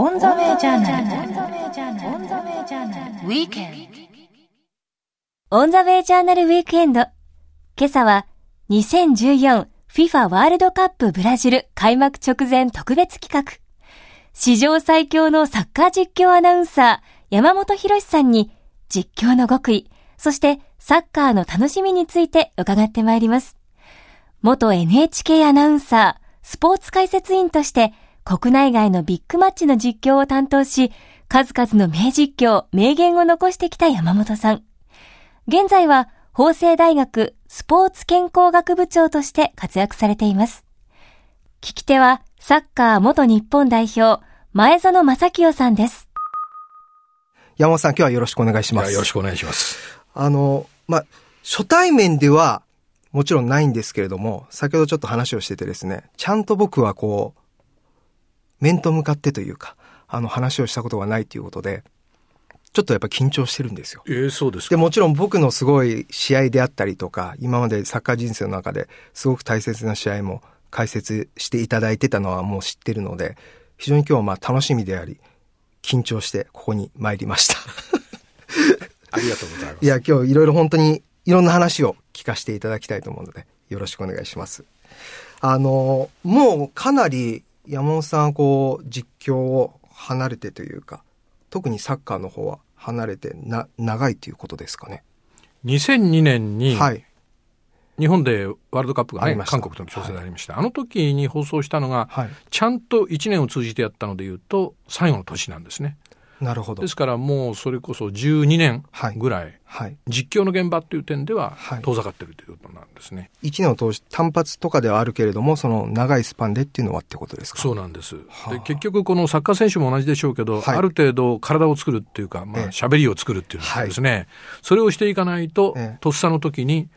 オンザウェイジャーナル。オンザウェイジャーナル。オンザウェイジャーナル。ウィークエンド。オンザウェイジャーナルウィークエンド。今朝は 2014FIFA ワールドカップブラジル開幕直前特別企画。史上最強のサッカー実況アナウンサー山本博さんに実況の極意、そしてサッカーの楽しみについて伺ってまいります。元 NHK アナウンサー、スポーツ解説員として国内外のビッグマッチの実況を担当し、数々の名実況、名言を残してきた山本さん。現在は法政大学スポーツ健康学部長として活躍されています。聞き手はサッカー元日本代表、前園正清さんです。山本さん、今日はよろしくお願いします。よろしくお願いします。あの、まあ、初対面ではもちろんないんですけれども、先ほどちょっと話をしててですね、ちゃんと僕はこう、面と向かってというか、あの話をしたことがないということで、ちょっとやっぱ緊張してるんですよ。ええー、そうですで、もちろん僕のすごい試合であったりとか、今までサッカー人生の中ですごく大切な試合も解説していただいてたのはもう知ってるので、非常に今日はまあ楽しみであり、緊張してここに参りました ありがとうございます。いや、今日いろいろ本当にいろんな話を聞かせていただきたいと思うので、よろしくお願いします。あの、もうかなり山本さんこう実況を離れてというか特にサッカーの方は離れてな長いということですかね。2002年に、はい、日本でワールドカップが、ね、韓国との調整でありました、はい、あの時に放送したのが、はい、ちゃんと1年を通じてやったのでいうと最後の年なんですねなるほど。ですからもうそれこそ12年ぐらい、はい、実況の現場っていう点では遠ざかってるということなんですね。1年を通し単発とかではあるけれども、その長いスパンでっていうのはってことですか？そうなんです。はあ、で結局このサッカー選手も同じでしょうけど、はい、ある程度体を作るっていうか、まあ喋りを作るっていうのですね、はい、それをしていかないと、ええ、とっさの時に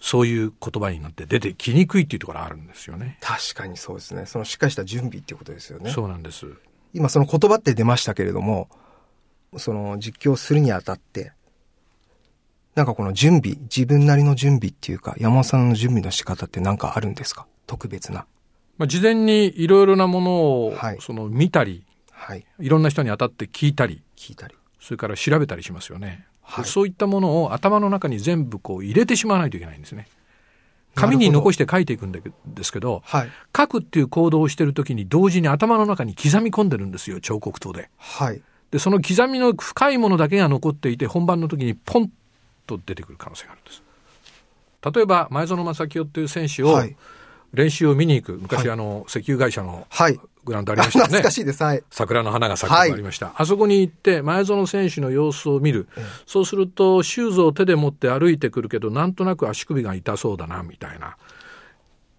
そういう言葉になって出てきにくいっていうところあるんですよね。確かにそうですね。そのしっかりした準備っていうことですよね。そうなんです。今その言葉って出ましたけれども、その実況するにあたって、なんかこの準備、自分なりの準備っていうか、山本さんの準備の仕方って何かあるんですか？特別な。まあ、事前にいろいろなものを、はい、その見たり、はい、いろんな人に当たって聞いたり、聞いたり。それから調べたりしますよね。はい、そういったものを頭の中に全部こう入れてしまわないといけないんですね。紙に残して書いていくんですけど、はい、書くっていう行動をしてるときに同時に頭の中に刻み込んでるんですよ、彫刻刀で。はい。で、その刻みの深いものだけが残っていて、本番の時にポンと出てくる可能性があるんです。例えば、前園正清っていう選手を、練習を見に行く、昔、あの、石油会社の、グラウンドありましたね。懐かしいです。はい。桜の花が咲くありました。はい、あそこに行って、前園選手の様子を見る。そうすると、シューズを手で持って歩いてくるけど、なんとなく足首が痛そうだな、みたいな。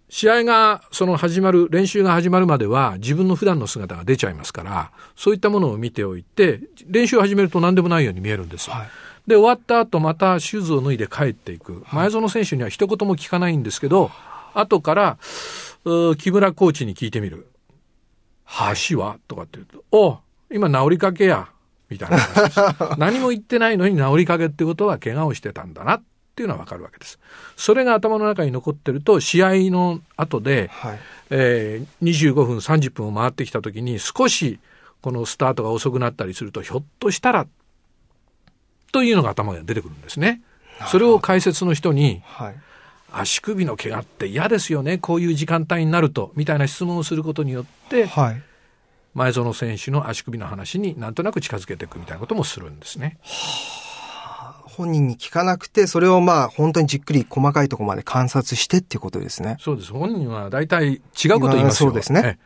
試合が、その始まる、練習が始まるまでは、自分の普段の姿が出ちゃいますから、そういったものを見ておいて、練習を始めると何でもないように見えるんですよ。はいで、終わった後、またシューズを脱いで帰っていく。前園選手には一言も聞かないんですけど、後から、木村コーチに聞いてみる。足はとかって言うと、お今治りかけや。みたいな話 何も言ってないのに治りかけってことは怪我をしてたんだなっていうのはわかるわけです。それが頭の中に残ってると、試合の後で、はい、えー、25分、30分を回ってきた時に少しこのスタートが遅くなったりすると、ひょっとしたら、というのが頭に出てくるんですね。それを解説の人に、はい足首の怪我って嫌ですよね、こういう時間帯になると、みたいな質問をすることによって、はい、前園選手の足首の話になんとなく近づけていくみたいなこともするんですね。はあ、本人に聞かなくて、それをまあ本当にじっくり細かいところまで観察してっていうことですね。そうです。本人は大体違うこと言いますよ。そうですね。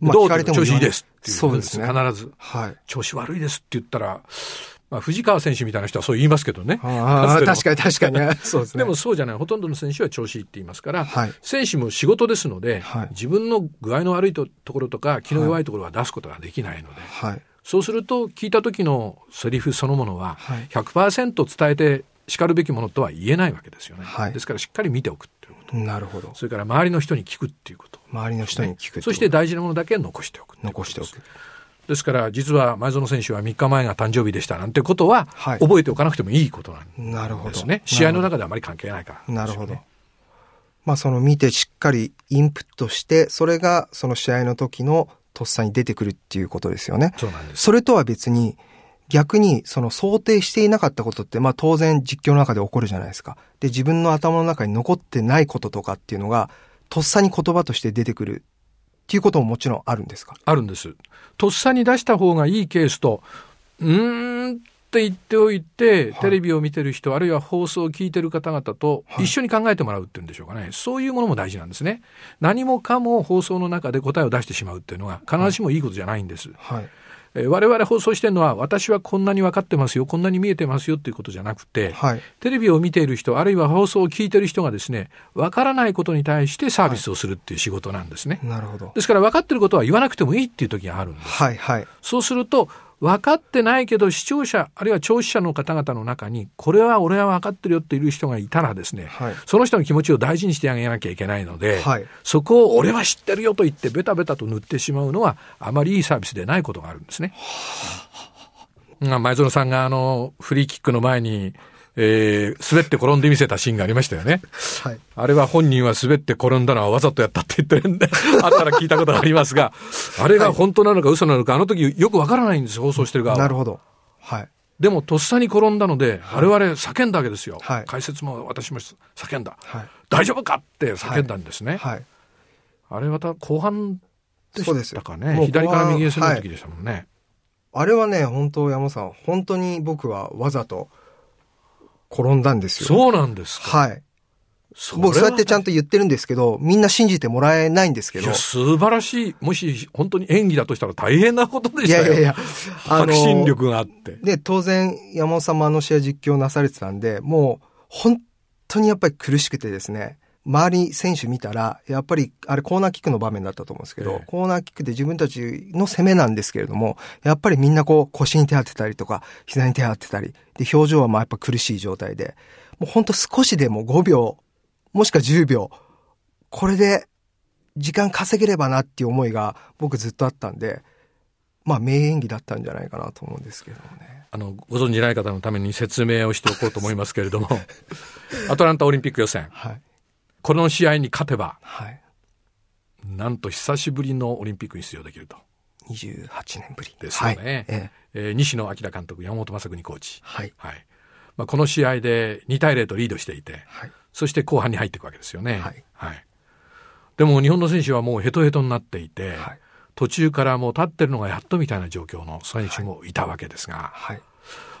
まあ、どう調子いいですっていうそうですね。必ず。はい。調子悪いですって言ったら、まあ、藤川選手みたいな人はそう言いますけどね。あ確かに確かに。そうですね。でもそうじゃない。ほとんどの選手は調子いいって言いますから、はい、選手も仕事ですので、はい、自分の具合の悪いところとか、気の弱いところは出すことができないので、はい、そうすると聞いた時のセリフそのものは100%伝えて叱るべきものとは言えないわけですよね。はい、ですからしっかり見ておくっていうこと。なるほど。それから周りの人に聞くっていうこと。周りの人に聞く、そして大事なものだけ残しておく残しておく。ですから、実は前園選手は3日前が誕生日でしたなんてことは、覚えておかなくてもいいことなんですね。なるほど。試合の中ではあまり関係ないから、なるほど。まあ、その見てしっかりインプットして、それがその試合の時のとっさに出てくるっていうことですよね。そうなんです。それとは別に、逆にその想定していなかったことって、まあ当然実況の中で起こるじゃないですか。で、自分の頭の中に残ってないこととかっていうのが、とっさに言葉として出てくるっていうことももちろんあるんですか？あるんです。とっさに出した方がいいケースと、うーんって言っておいて、はいテレビを見てる人、あるいは放送を聞いてる方々とはい一緒に考えてもらうっていうんでしょうかね。そういうものも大事なんですね。何もかも放送の中で答えを出してしまうっていうのは必ずしもいいことじゃないんです。はい。えー我々放送してるのは、私はこんなに分かってますよ、こんなに見えてますよっていうことじゃなくて、はい。テレビを見ている人、あるいは放送を聞いている人がですね、分からないことに対してサービスをするっていう仕事なんですね。なるほど。ですから分かってることは言わなくてもいいっていう時があるんです。はい、はい。そうすると、分かってないけど視聴者、あるいは聴取者の方々の中に、これは俺は分かってるよっている人がいたらですね、はい。その人の気持ちを大事にしてあげなきゃいけないので、はい。そこを俺は知ってるよと言ってベタベタと塗ってしまうのは、あまりいいサービスでないことがあるんですね。まあ前園さんがあの、フリーキックの前に、えー滑って転んでみせたシーンがありましたよね。はい。あれは本人は滑って転んだのはわざとやったって言ってるんで、後から聞いたことがありますが、あれが本当なのか嘘なのか、あの時よくわからないんです、放送してる側はなるほど。はい。でも、とっさに転んだので、我々叫んだわけですよ。はい解説も私も叫んだ。はい。大丈夫かって叫んだんですね。はい。あれまた後半でしたかね。左から右へ攻めはいる時でしたもんね。あれはね、本当山本さん、本当に僕はわざと転んだんですよ。そうなんですか。はい。そ僕そうやってちゃんと言ってるんですけど、みんな信じてもらえないんですけどいや、。素晴らしい。もし本当に演技だとしたら大変なことでしたよ。いやいやいや、迫真力があって。で、当然、山本さんもあの試合実況なされてたんで、もう、本当にやっぱり苦しくてですね、周り選手見たら、やっぱり、あれコーナーキックの場面だったと思うんですけど、ええコーナーキックで自分たちの攻めなんですけれども、やっぱりみんなこう腰に手当てたりとか、膝に手当てたり、で、表情はまあやっぱ苦しい状態で、もう本当少しでも5秒、もしくは10秒、これで時間稼げればなっていう思いが僕ずっとあったんで、まあ名演技だったんじゃないかなと思うんですけどもね。あの、ご存じない方のために説明をしておこうと思いますけれども、アトランタオリンピック予選、はい。この試合に勝てば、はい。なんと久しぶりのオリンピックに出場できると。28年ぶり。ですよね。はい。えええー西野明監督、山本昌邦コーチ。はい。はい。まあ、この試合で2対0とリードしていて、はい。そして後半に入っていくわけですよね。はい。でも日本の選手はもうヘトヘトになっていて、はい。途中からもう立ってるのがやっとみたいな状況の選手もいたわけですが、はい。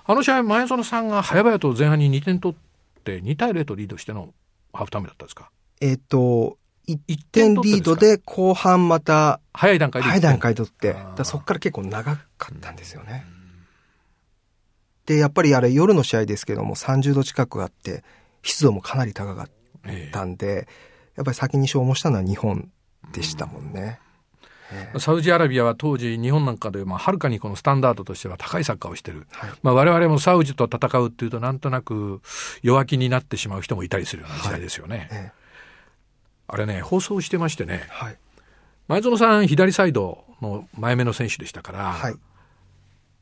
あの試合、前園さんが早々と前半に2点取って、2対0とリードしてのハーフタイムだったんですか？えっ、と、1 1点リードで後半また早い段階で早い段階取って、だそこから結構長かったんですよね。で、やっぱりあれ夜の試合ですけども30度近くあって、湿度もかなり高かっええたんで、やっぱり先に消耗したのは日本でしたもんね。サウジアラビアは当時日本なんかでまあはるかにこのスタンダードとしては高いサッカーをしてる。はい。まあ我々もサウジと戦うっていうとなんとなく弱気になってしまう人もいたりするような時代ですよね。ええあれね、放送してましてね、はい。前園さん左サイドの前目の選手でしたから、はい。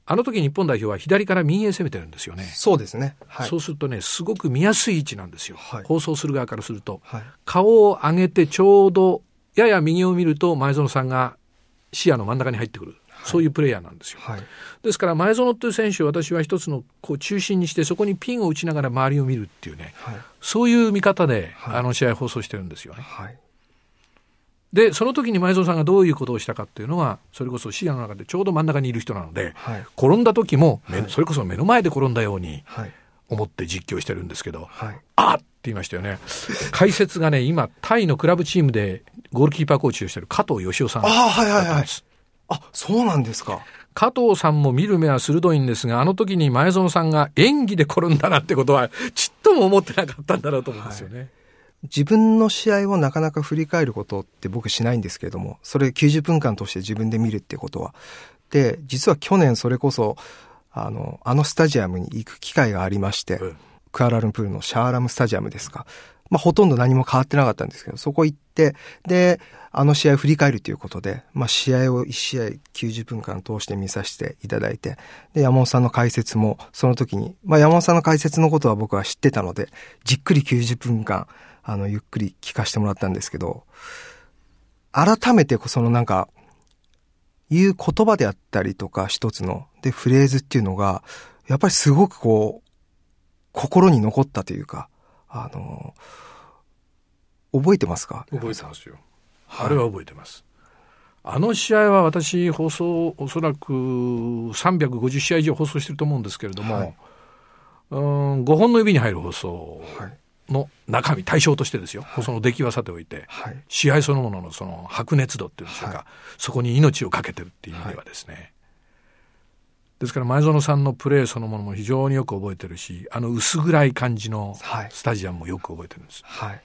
あの時日本代表は左から右へ攻めてるんですよね。そうですね。はい。そうするとね、すごく見やすい位置なんですよ。はい放送する側からすると。はい。顔を上げてちょうど、やや右を見ると前園さんが視野の真ん中に入ってくる。そういうプレイヤーなんですよ。はい。ですから前園という選手を私は一つのこう中心にしてそこにピンを打ちながら周りを見るっていうね、はい。そういう見方ではいあの試合放送してるんですよね。はい。で、その時に前園さんがどういうことをしたかっていうのは、それこそ視野の中でちょうど真ん中にいる人なので、はい。転んだ時も、目はいそれこそ目の前で転んだようにはい。思って実況してるんですけど、はい。あっって言いましたよね。解説がね、今、タイのクラブチームでゴールキーパーコーチをしてる加藤義雄さんああ、はいはんで。す。あ、そうなんですか。加藤さんも見る目は鋭いんですが、あの時に前園さんが演技で転んだなってことは、ちっとも思ってなかったんだろうと思うんですよね。自分の試合をなかなか振り返ることって僕しないんですけれども、それ90分間として自分で見るってことは。で、実は去年それこそ、あの、あのスタジアムに行く機会がありまして、うんクアラルンプールのシャーラムスタジアムですか。まあ、ほとんど何も変わってなかったんですけど、そこ行って、で、あの試合を振り返るということで、まあ、試合を1試合90分間通して見させていただいて、で、山本さんの解説も、その時に、まあ、山本さんの解説のことは僕は知ってたので、じっくり90分間、あの、ゆっくり聞かせてもらったんですけど、改めてそのなんか、いう言葉であったりとか、一つの、で、フレーズっていうのが、やっぱりすごくこう、心に残ったというか、あの、覚えてますか？覚えてますよ。あれは覚えてます。あの試合は私、放送、おそらく350試合以上放送してると思うんですけれども、はいうん5本の指に入る放送はい。の中身、対象としてですよ、放送の出来はさておいて、はい。試合そのもののその白熱度っていうんでしょうか、はそこに命をかけてるっていう意味ではですね、ですから前園さんのプレーそのものも非常によく覚えてるし、あの薄暗い感じのはいスタジアムもよく覚えてるんです。はい。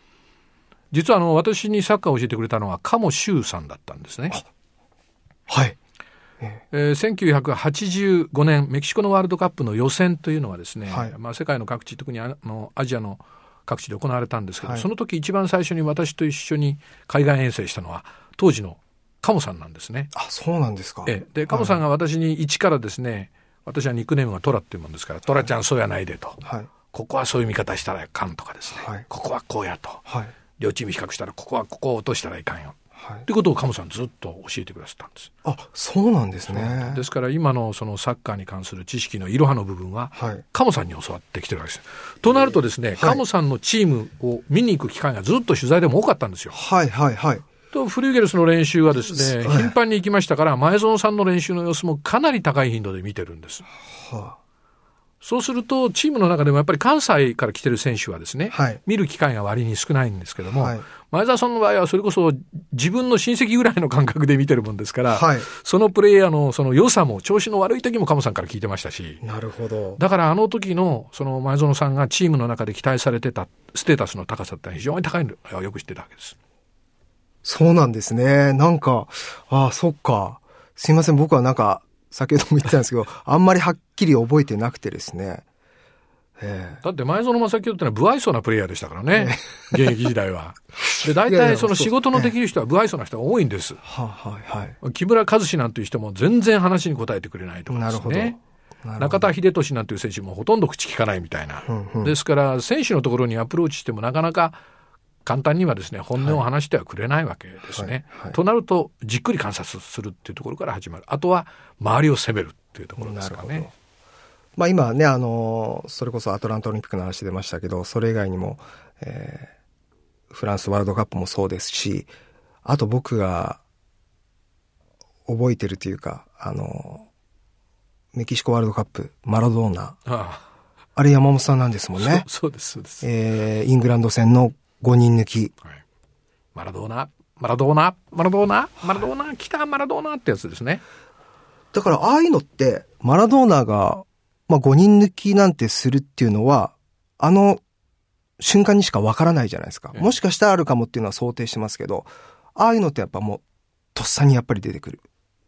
実はあの私にサッカーを教えてくれたのは鴨修さんだったんですね。はい。えー1985年メキシコのワールドカップの予選というのはですね、はいまあ、世界の各地特にあのアジアの各地で行われたんですけど、はいその時一番最初に私と一緒に海外遠征したのは当時の鴨さんなんですね。あ、そうなんですか。ええで鴨さんが私に一からですね私はニックネームがトラっていうもんですから「トラちゃんそうやないで」とはい。「ここはそういう見方したらいかん」とかですね、はいここはこうやとはい。両チーム比較したらここはここを落としたらいかんよはいっ。てことを鴨さんずっと教えてくださったんです。あ、そうなんですね。ですから今のそのサッカーに関する知識のいろはの部分は、はい。鴨さんに教わってきてるわけです。となるとですね、鴨さんのチームを見に行く機会がずっと取材でも多かったんですよ。はい、はい、はい。と、フリューゲルスの練習はですね、はい頻繁に行きましたから、前園さんの練習の様子もかなり高い頻度で見てるんです。はそうすると、チームの中でもやっぱり関西から来てる選手はですね、はい見る機会が割に少ないんですけども、はい前澤さんの場合はそれこそ自分の親戚ぐらいの感覚で見てるもんですから、はいそのプレイヤーのその良さも調子の悪い時も鴨さんから聞いてましたし、なるほど。だからあの時のその前園さんがチームの中で期待されてたステータスの高さってのは非常に高いのをよく知ってたわけです。そうなんですね。なんか、ああ、そっか。すいません、僕はなんか、先ほども言ってたんですけど、あんまりはっきり覚えてなくてですね。えだって前園正清ってのは不愛想なプレイヤーでしたからね、現役時代は。で、大体その仕事のできる人は不愛想な人が多いんです。えはい、はい。木村和志なんていう人も全然話に答えてくれないとかです。ね。中田英寿なんていう選手もほとんど口聞かないみたいな。うんうんですから、選手のところにアプローチしてもなかなか簡単にはですね、本音を話してはくれないわけですね。はいはいとなると、じっくり観察するっていうところから始まる。あとは、周りを攻めるっていうところですかね。まあ今ね、あの、それこそアトランタオリンピックの話出ましたけど、それ以外にも、えーフランスワールドカップもそうですし、あと僕が覚えてるというか、あの、メキシコワールドカップ、マラドーナ、ああれ山本さんなんですもんあね。そうそうです、そうです。えーイングランド戦の5人抜き。はいマラドーナ、マラドーナ、マラドーナ、マラドーナ、来た、マラドーナってやつですね。だからああいうのって、マラドーナが、まあ5人抜きなんてするっていうのは、あの瞬間にしかわからないじゃないですか。ええもしかしたらあるかもっていうのは想定してますけど、ああいうのってやっぱもう、とっさにやっぱり出てくる。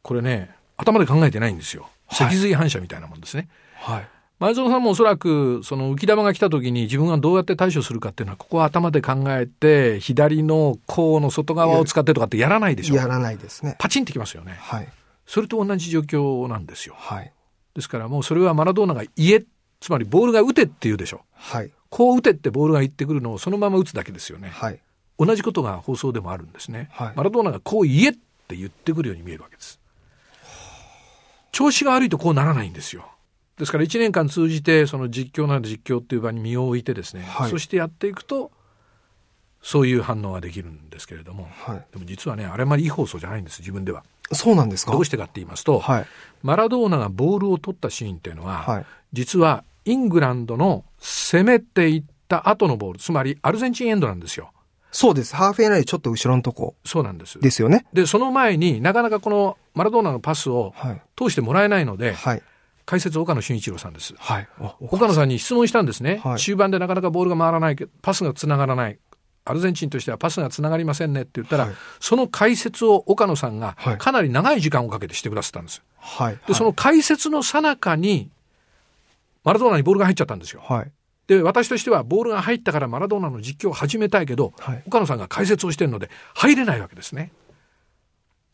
これね、頭で考えてないんですよ。はい脊髄反射みたいなもんですね。はい。前園さんもおそらく、その浮き玉が来た時に自分がどうやって対処するかっていうのは、ここは頭で考えて、左の甲の外側を使ってとかってやらないでしょ。やらないですね。パチンってきますよね。はい。それと同じ状況なんですよ。はい。ですからもうそれはマラドーナが言え、つまりボールが打てって言うでしょ。はい。こう打てってボールが言ってくるのをそのまま打つだけですよね。はい。同じことが放送でもあるんですね。はいマラドーナがこう言えって言ってくるように見えるわけです。調子が悪いとこうならないんですよ。ですから1年間通じてその実況なら実況っていう場に身を置いてですね、はいそしてやっていくとそういう反応ができるんですけれども、はい。でも実はねあれあまりいい放送じゃないんです自分では。そうなんですか？どうしてかって言いますと、はい。マラドーナがボールを取ったシーンっていうのは、はい。実はイングランドの攻めていった後のボールつまりアルゼンチンエンドなんですよ。そうです。ハーフエラインちょっと後ろのとこそうなんです。ですよね。で、その前になかなかこのマラドーナのパスをはい。通してもらえないので、はい。解説岡野俊一郎さんです。はい。あ岡野さんに質問したんですね。はい中盤でなかなかボールが回らないパスが繋がらない。アルゼンチンとしてはパスが繋がりませんねって言ったら、はいその解説を岡野さんがはいかなり長い時間をかけてしてくださったんです。はい。で、その解説の最中に、マラドーナにボールが入っちゃったんですよ。はい。で、私としてはボールが入ったからマラドーナの実況を始めたいけど、はい岡野さんが解説をしてるので入れないわけですね。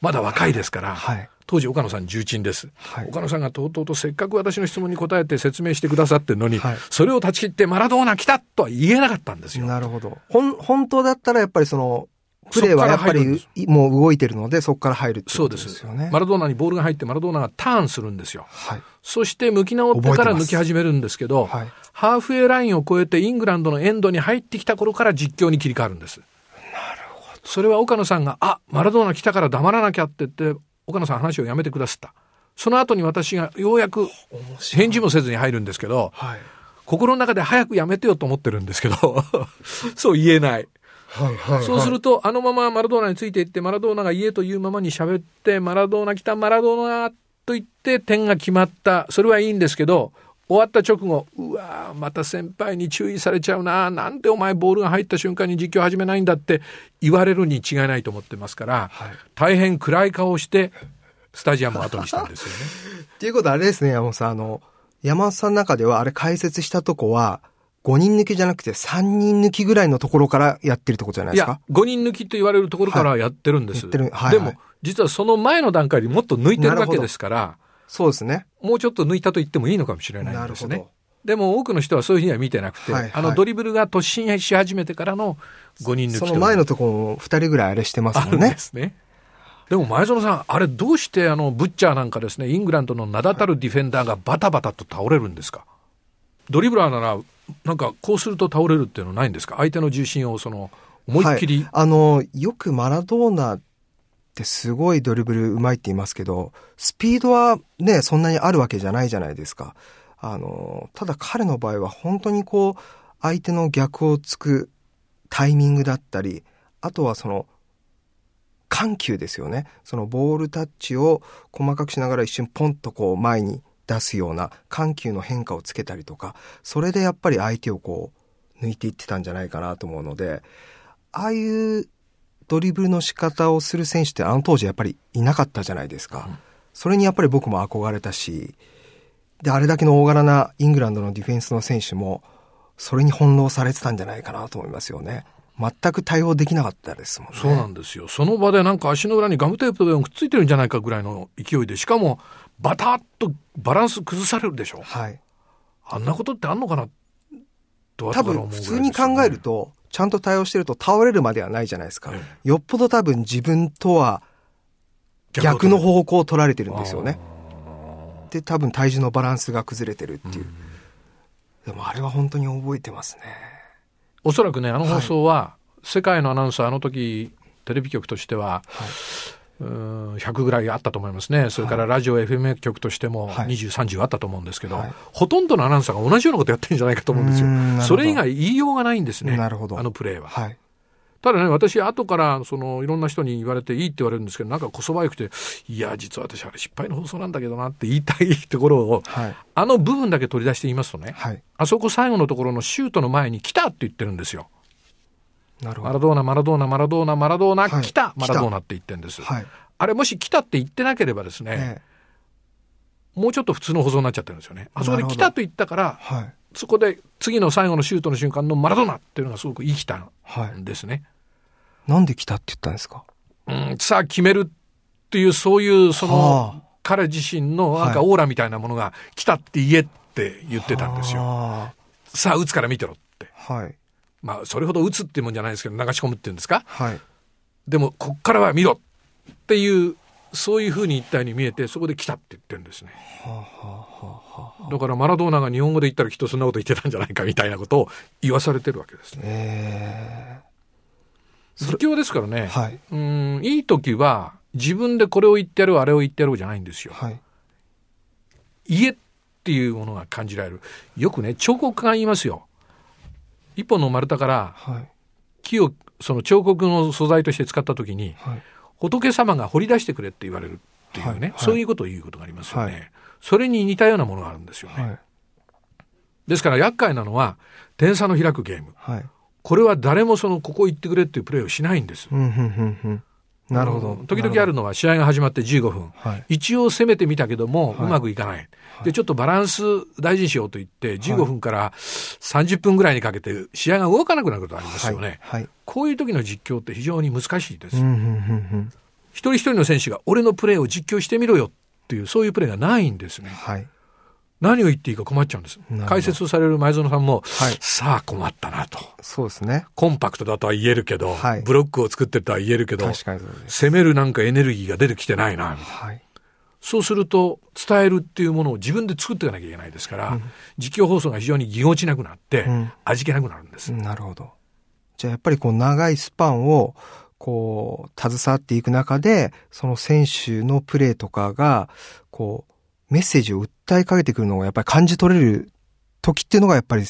まだ若いですから、はい。当時岡野さん重鎮です。はい岡野さんがとうとうとせっかく私の質問に答えて説明してくださってるのに、はいそれを断ち切ってマラドーナ来たとは言えなかったんですよ。なるほど。ほん、本当だったらやっぱりその、プレーはやっぱりもう動いてるので、そこから入るってことそうで。ですすよね。マラドーナにボールが入ってマラドーナがターンするんですよ。はい。そして向き直ってから抜き始めるんですけど、はいハーフウェイラインを越えてイングランドのエンドに入ってきた頃から実況に切り替わるんです。なるほど。それは岡野さんが、あ、マラドーナ来たから黙らなきゃって言って、岡野さん話をやめてくださった。その後に私がようやく返事もせずに入るんですけど、はい。心の中で早くやめてよと思ってるんですけど、そう言えない。はいはい、そうすると、あのままマラドーナについていって、マラドーナが家というままに喋って、マラドーナ来た、マラドーナと言って点が決まった。それはいいんですけど、終わった直後、うわーまた先輩に注意されちゃうな。なんでお前ボールが入った瞬間に実況始めないんだって言われるに違いないと思ってますから、はい大変暗い顔をして、スタジアムを後にしたんですよね。っていうことはあれですね、山本さん。あの、山本さんの中ではあれ解説したとこは、5人抜きじゃなくて3人抜きぐらいのところからやってるってことじゃないいやですか、5人抜きと言われるところからやってるんです。やってるはいでもはい、実はその前の段階にもっと抜いてるわけですから、そうですね。もうちょっと抜いたと言ってもいいのかもしれないんですね。でも多くの人はそういうふうには見てなくて、はいはいあのドリブルが突進し始めてからの5人抜きとその前のところも2人ぐらいあれしてますもんねで。すね。でも前園さん、あれどうしてあのブッチャーなんかですね、イングランドの名だたるディフェンダーがバタバタと倒れるんですか？ドリブラーなら、なんかこうすると倒れるっていうのないんですか？相手の重心をその思いっきり、はい、あの、よくマラドーナってすごいドリブルうまいって言いますけど、スピードはね、そんなにあるわけじゃないじゃないですか。あの、ただ彼の場合は本当にこう、相手の逆をつくタイミングだったり、あとはその、緩急ですよね。そのボールタッチを細かくしながら一瞬ポンとこう前に出すような緩急の変化をつけたりとか、それでやっぱり相手をこう抜いていってたんじゃないかなと思うので、ああいうドリブルの仕方をする選手ってあの当時やっぱりいなかったじゃないですか。それにやっぱり僕も憧れたし、で、あれだけの大柄なイングランドのディフェンスの選手も、それに翻弄されてたんじゃないかなと思いますよね。全く対応できなかったですもんね。そうなんですよ。その場でなんか足の裏にガムテープでもくっついてるんじゃないかぐらいの勢いで、しかもバタッとバランス崩されるでしょ。はい。あんなことってあんのかなと多後から思うぐらいですよね分普通に考えると、ちゃんと対応してると倒れるまではないじゃないですか。えよっぽど多分自分とは逆の方向を取られてるんですよね。で、多分体重のバランスが崩れてるっていう。でもあれは本当に覚えてますね。おそらくね、あの放送は、世界のアナウンサー、あの時、テレビ局としては、うーん100ぐらいあったと思いますね。それからラジオ FM 局としてもはい20、30あったと思うんですけど、はいほとんどのアナウンサーが同じようなことやってるんじゃないかと思うんですよそれ以外言いようがないんですね。なるほどあのプレーは。はい。ただね、私、後から、その、いろんな人に言われていいって言われるんですけど、なんかこそばよくて、いや、実は私、あれ失敗の放送なんだけどなって言いたいところを、はい。あの部分だけ取り出して言いますとね、はい。あそこ最後のところのシュートの前に来たって言ってるんですよ。なるほど。マラドーナ、マラドーナ、マラドーナ、マラドーナ、はい来たマラドーナって言ってるんです。はい。あれもし来たって言ってなければですね、ええもうちょっと普通の放送になっちゃってるんですよね。あそこで来たと言ったから、はい。そこで次の最後のシュートの瞬間のマラドーナっていうのがすごく生きたはい。んですね。なんで来たって言ったんですか？うん、さあ決めるっていう、そういう、その、はあ彼自身のなんかはいオーラみたいなものが来たって言えって言ってたんですよ。あさあ打つから見てろって。あ。はい。まあ、それほど打つっていうもんじゃないですけど、流し込むっていうんですか？はい。でも、こっからは見ろっていう、そういうふうに言ったように見えて、そこで来たって言ってるんですね。だからマラドーナが日本語で言ったらきっとそんなこと言ってたんじゃないかみたいなことを言わされてるわけですね。え実況ですからねえ。はい。うん、いい時は自分でこれを言ってやろう、あれを言ってやろうじゃないんですよ。はい。家っていうものが感じられる。よくね、彫刻家が言いますよ。一本の丸太からはい。木をその彫刻の素材として使った時に、はい。仏様が掘り出してくれって言われるっていうね、はいはいそういうことを言うことがありますよね。はいそれに似たようなものがあるんですよね。はい。ですから厄介なのは、点差の開くゲーム。はい。これは誰もその、ここ行ってくれっていうプレーをしないんです。うん、うん、うん、うん。なるほど。時々あるのは試合が始まって15分。はい。一応攻めてみたけども、はいうまくいかない。で、ちょっとバランス大事にしようと言って、15分から30分ぐらいにかけて試合が動かなくなることがありますよね。はい。はい。こういう時の実況って非常に難しいです。一人一人の選手が俺のプレーを実況してみろよっていう、そういうプレーがないんですね。はい。何を言っていいか困っちゃうんです解説をされる前園さんも、はいさあ困ったなと。そうですね。コンパクトだとは言えるけど、はいブロックを作ってるとは言えるけど。攻めるなんかエネルギーが出てきてないな、みたいなはい。そうすると、伝えるっていうものを自分で作っていかなきゃいけないですから、実況放送が非常にぎこちなくなって、うん味気なくなるんです。なるほど。じゃあやっぱりこう長いスパンをこう携わっていく中で、その選手のプレーとかが、こうメッセージを訴えかけてくるのをやっぱり感じ取れる時っていうのがやっぱり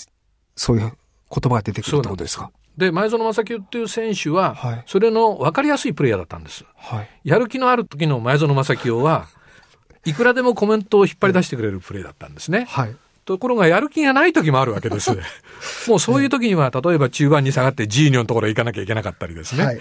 そういう言葉が出てくるってことですか？で、前園正清っていう選手は、はいそれの分かりやすいプレイヤーだったんです。はい。やる気のある時の前園正清は、いくらでもコメントを引っ張り出してくれるプレーだったんですね。はい。ところがやる気がない時もあるわけです。もうそういう時には、例えば中盤に下がってジーニョのところへ行かなきゃいけなかったりですね。はい。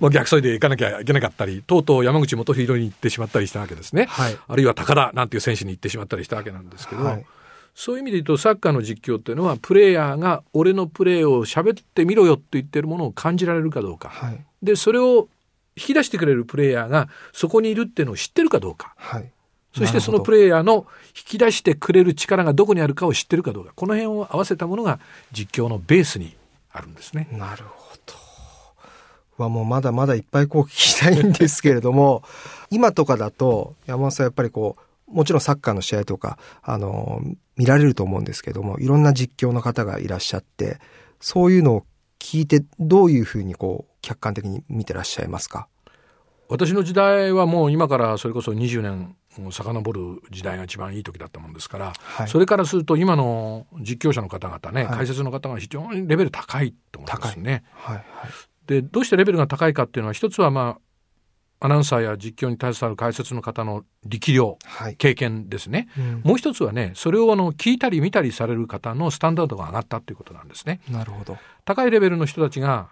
もう逆走で行かなきゃいけなかったり、とうとう山口元弘に行ってしまったりしたわけですね。はいあるいは高田なんていう選手に行ってしまったりしたわけなんですけど、はいそういう意味で言うとサッカーの実況っていうのはプレイヤーが俺のプレーを喋ってみろよって言ってるものを感じられるかどうか。はい。で、それを引き出してくれるプレイヤーがそこにいるっていうのを知ってるかどうか。はい。そしてそのプレレイヤーの引き出してくれる力がどこにあるかを知ってるかどうか。この辺を合わせたものが実況のベースにあるんですね。なるほど。はもうまだまだいっぱいこう聞きたいんですけれども、今とかだと山本さんやっぱりこう、もちろんサッカーの試合とか、あの、見られると思うんですけども、いろんな実況の方がいらっしゃって、そういうのを聞いて、どういうふうにこう、客観的に見てらっしゃいますか？私の時代はもう今からそれこそ20年遡る時代が一番いい時だったもんですから、はいそれからすると今の実況者の方々ね、はい解説の方が非常にレベル高いと思いますね。はい、はい。でどうしてレベルが高いかっていうのは一つはまあアナウンサーや実況に携わる解説の方の力量はい。経験ですね。うんもう一つはねそれをあの聞いたり見たりされる方のスタンダードが上がったということなんですね。なるほど。高いレベルの人たちが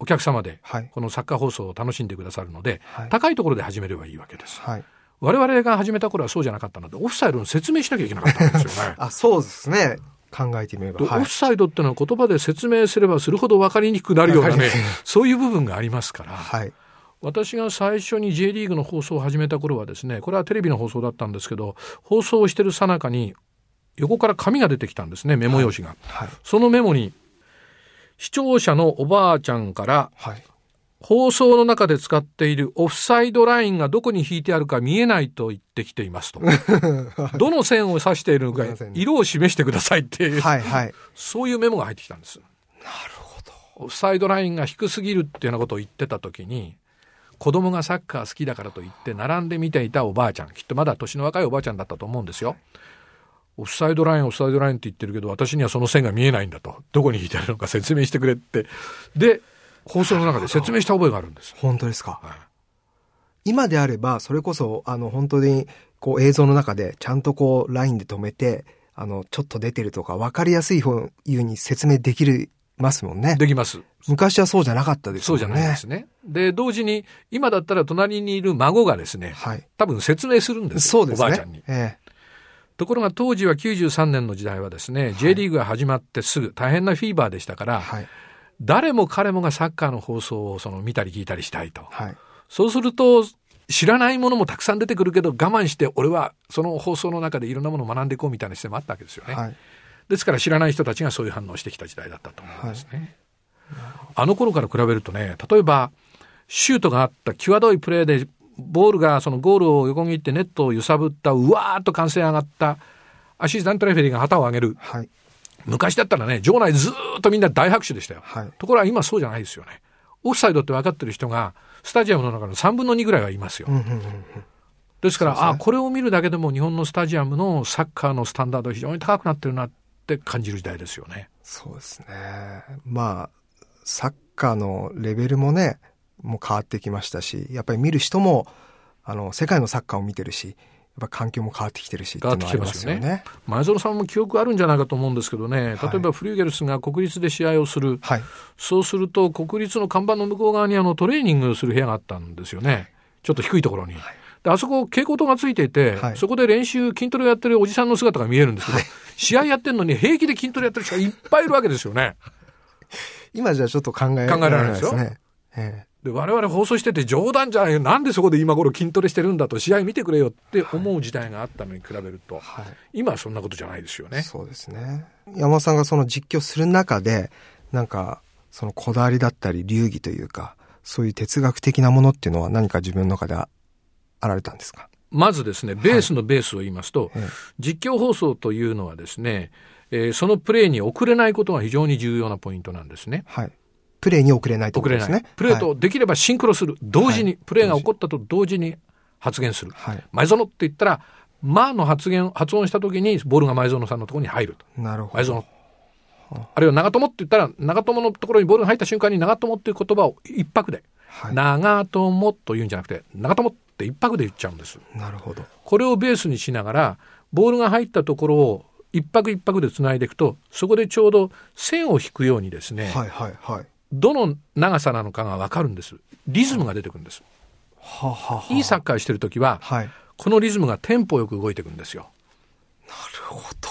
お客様ではい。このサッカー放送を楽しんでくださるので、はい。高いところで始めればいいわけです。はい。我々が始めた頃はそうじゃなかったので、オフサイドの説明しなきゃいけなかったんですよね。あ、そうですね。考えてみれば。はいでオフ。サイドってのは言葉で説明すればするほど分かりにくくなるようなね そういう部分がありますから、はい。私が最初に J リーグの放送を始めた頃はですね、これはテレビの放送だったんですけど、放送をしてる最中に横から紙が出てきたんですね、メモ用紙が。はい。そのメモに、視聴者のおばあちゃんからはい。放送の中で使っているオフサイドラインがどこに引いてあるか見えないと言ってきていますと。どの線を指しているのか色を示してくださいっていう、はい。はい。そういうメモが入ってきたんです。なるほど。オフサイドラインが低すぎるっていうようなことを言ってた時に、子供がサッカー好きだからと言って並んで見ていたおばあちゃん、きっとまだ年の若いおばあちゃんだったと思うんですよ。オフサイドライン、オフサイドラインって言ってるけど、私にはその線が見えないんだと。どこに引いてあるのか説明してくれって。で、放送の中で説明した覚えがあるんです。本当ですか？はい今であれば、それこそ、あの、本当に、こう映像の中で、ちゃんとこう、ラインで止めて、あの、ちょっと出てるとか、わかりやすい方いうに説明できる、ますもんね。できます。昔はそうじゃなかったですね。そうじゃないですね。で、同時に、今だったら隣にいる孫がですね、はい。多分説明するんですよ。そうですね。おばあちゃんに。えところが当時は93年の時代はですね、J リーグが始まってすぐ大変なフィーバーでしたから、えはい。誰も彼もがサッカーの放送をその見たり聞いたりしたいと。はい。そうすると、知らないものもたくさん出てくるけど我慢して俺はその放送の中でいろんなものを学んでいこうみたいな姿勢もあったわけですよね。はい。ですから知らない人たちがそういう反応をしてきた時代だったと思うんですね。あの頃から比べるとね、例えばシュートがあった際どいプレーでボールがそのゴールを横切ってネットを揺さぶったうわーっと歓声上がったアシスタントレフェリーが旗を上げる。はい。昔だったらね、場内ずーっとみんな大拍手でしたよ。はい。ところが今そうじゃないですよね。オフサイドって分かってる人がスタジアムの中の3分の2ぐらいはいますよ。うんうんうんうん。ですから、ねあこれを見るだけでも日本のスタジアムのサッカーのスタンダード非常に高くなってるなって感じる時代ですよね。そうですね。まあ、サッカーのレベルもね、もう変わってきましたし、やっぱり見る人も、あの、世界のサッカーを見てるし、やっぱ環境も変わってきてるし、変わってきてね。前園さんも記憶あるんじゃないかと思うんですけどね、はい例えばフリューゲルスが国立で試合をする、はい。そうすると国立の看板の向こう側にあのトレーニングをする部屋があったんですよね。ちょっと低いところに。であそこ蛍光灯がついていて、はいそこで練習筋トレをやってるおじさんの姿が見えるんですけど、試合やってるのに平気で筋トレやってる人がいっぱいいるわけですよね。今じゃちょっと考え考えられないですよね。ええで、我々放送してて冗談じゃないよ。なんでそこで今頃筋トレしてるんだと、試合見てくれよって思う時代があったのに比べると、はい。今はそんなことじゃないですよね。そうですね。山本さんがその実況する中で、なんか、そのこだわりだったり流儀というか、そういう哲学的なものっていうのは何か自分の中でああられたんですか？まずですね、ベースのベースを言いますと、ええ実況放送というのはですね、えーそのプレーに遅れないことが非常に重要なポイントなんですね。はい。プレーに遅れないという遅れない。ことですね。プレーとできればシンクロする。同時に、はいプレーが起こったと同時に発言する。はい。前園って言ったら、まあの発言、発音した時にボールが前園さんのところに入ると。なるほど。前園。あるいは長友って言ったら、長友のところにボールが入った瞬間に長友っていう言葉を一拍で、はい。長友と言うんじゃなくて、長友って一拍で言っちゃうんです。なるほど。これをベースにしながら、ボールが入ったところを一拍一拍で繋いでいくと、そこでちょうど線を引くようにですね、はいはいはい。どの長さなのかがわかるんです。リズムが出てくるんです。はあはいいサッカーしてるときは、はい。なるこのリズムがテンポよく動いていくんですよ。ほど。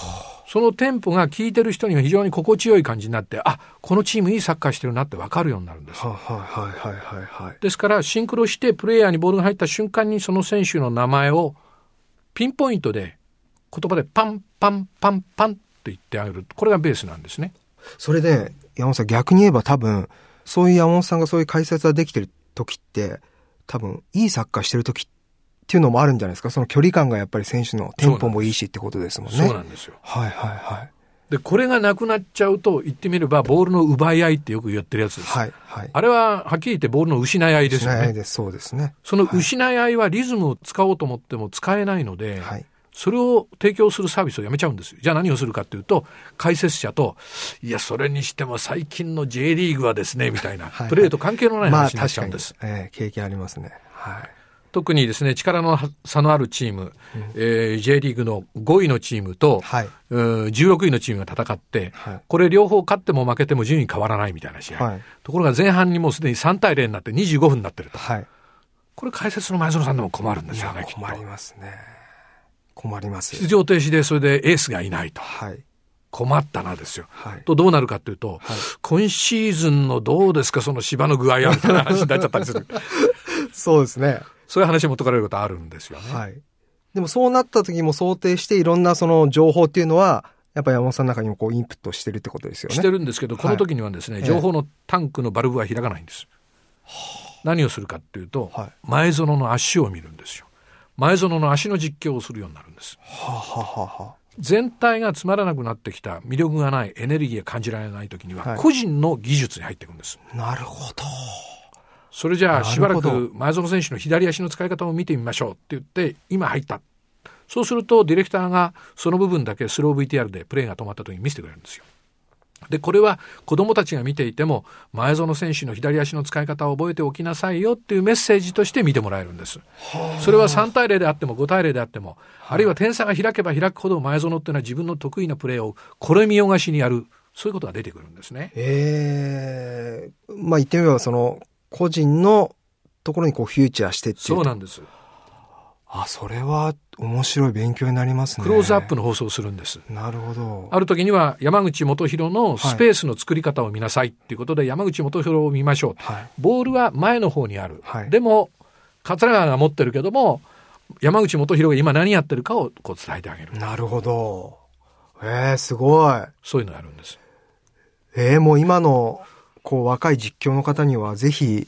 そのテンポが効いてる人には非常に心地よい感じになって、あ、このチームいいサッカーしてるなってわかるようになるんです。はいはいはいはいはい。ですから、シンクロしてプレイヤーにボールが入った瞬間にその選手の名前をピンポイントで言葉でパンパンパンパンって言ってあげる。これがベースなんですね。それで、山本さん逆に言えば多分、そういう山本さんがそういう解説ができてる時って、多分、いいサッカーしてる時っていうのもあるんじゃないですか？その距離感がやっぱり選手のテンポもいいしってことですもんね。そうなんですよ。はいはいはい。で、これがなくなっちゃうと言ってみればボールの奪い合いってよく言ってるやつです。はいはい。あれははっきり言ってボールの失い合いですよね。しないです、そうですね。その失い合いはリズムを使おうと思っても使えないので、はい。それを提供するサービスをやめちゃうんですよ。じゃあ何をするかっていうと、解説者と、いや、それにしても最近の J リーグはですね、みたいな、はいプレーと関係のないまあ話になっ確かにちゃうんです。、ええ経験ありますね。はい。特にですね、力の差のあるチーム、えー J リーグの5位のチームと、はい。うん16位のチームが戦って、はいこれ両方勝っても負けても順位変わらないみたいな試合。はいところが前半にもうすでに3対0になって25分になってると。はい。これ解説の前園さんでも困るんですよね。困りますね。困ります。出場停止でそれでエースがいないと。はい。困ったなですよ。はい。とどうなるかというと、はい今シーズンのどうですか、その芝の具合はみたいな話になっちゃったりする。そうですね。そういう話も解かれることあるんですよね。はい。でもそうなった時も想定していろんなその情報っていうのは、やっぱ山本さんの中にもこうインプットしてるってことですよね。してるんですけど、この時にはですね、はい情報のタンクのバルブは開かないんです。何をするかっていうと、はい前園の足を見るんですよ。前園の足の実況をするようになるんです。はあ、はあはあは全体がつまらなくなってきた魅力がないエネルギーが感じられない時には、はい個人の技術に入っていくんです。あ、なるほど。それじゃあしばらく前園選手の左足の使い方を見てみましょうって言って今入ったそうするとディレクターがその部分だけスロー VTR でプレーが止まった時に見せてくれるんですよでこれは子供たちが見ていても前園選手の左足の使い方を覚えておきなさいよっていうメッセージとして見てもらえるんです。それは3対0であっても5対0であってもあるいは点差が開けば開くほど前園っていうのは自分の得意なプレーをこれ見よがしにやるそういうことが出てくるんですね。ええ。まあ言ってみればその、個人のところにこうフューチャーしてっていう。そうなんですあ、それは面白い勉強になりますね。クローズアップの放送をするんですなるほど。ある時には山口元弘のスペースの作り方を見なさいっていうことで山口元弘を見ましょう。はい。ボールは前の方にある。はいでも、桂川が持ってるけども、山口元弘が今何やってるかをこう伝えてあげる。なるほど。ええすごい。そういうのをやるんです。ええもう今の、こう若い実況の方にはぜひ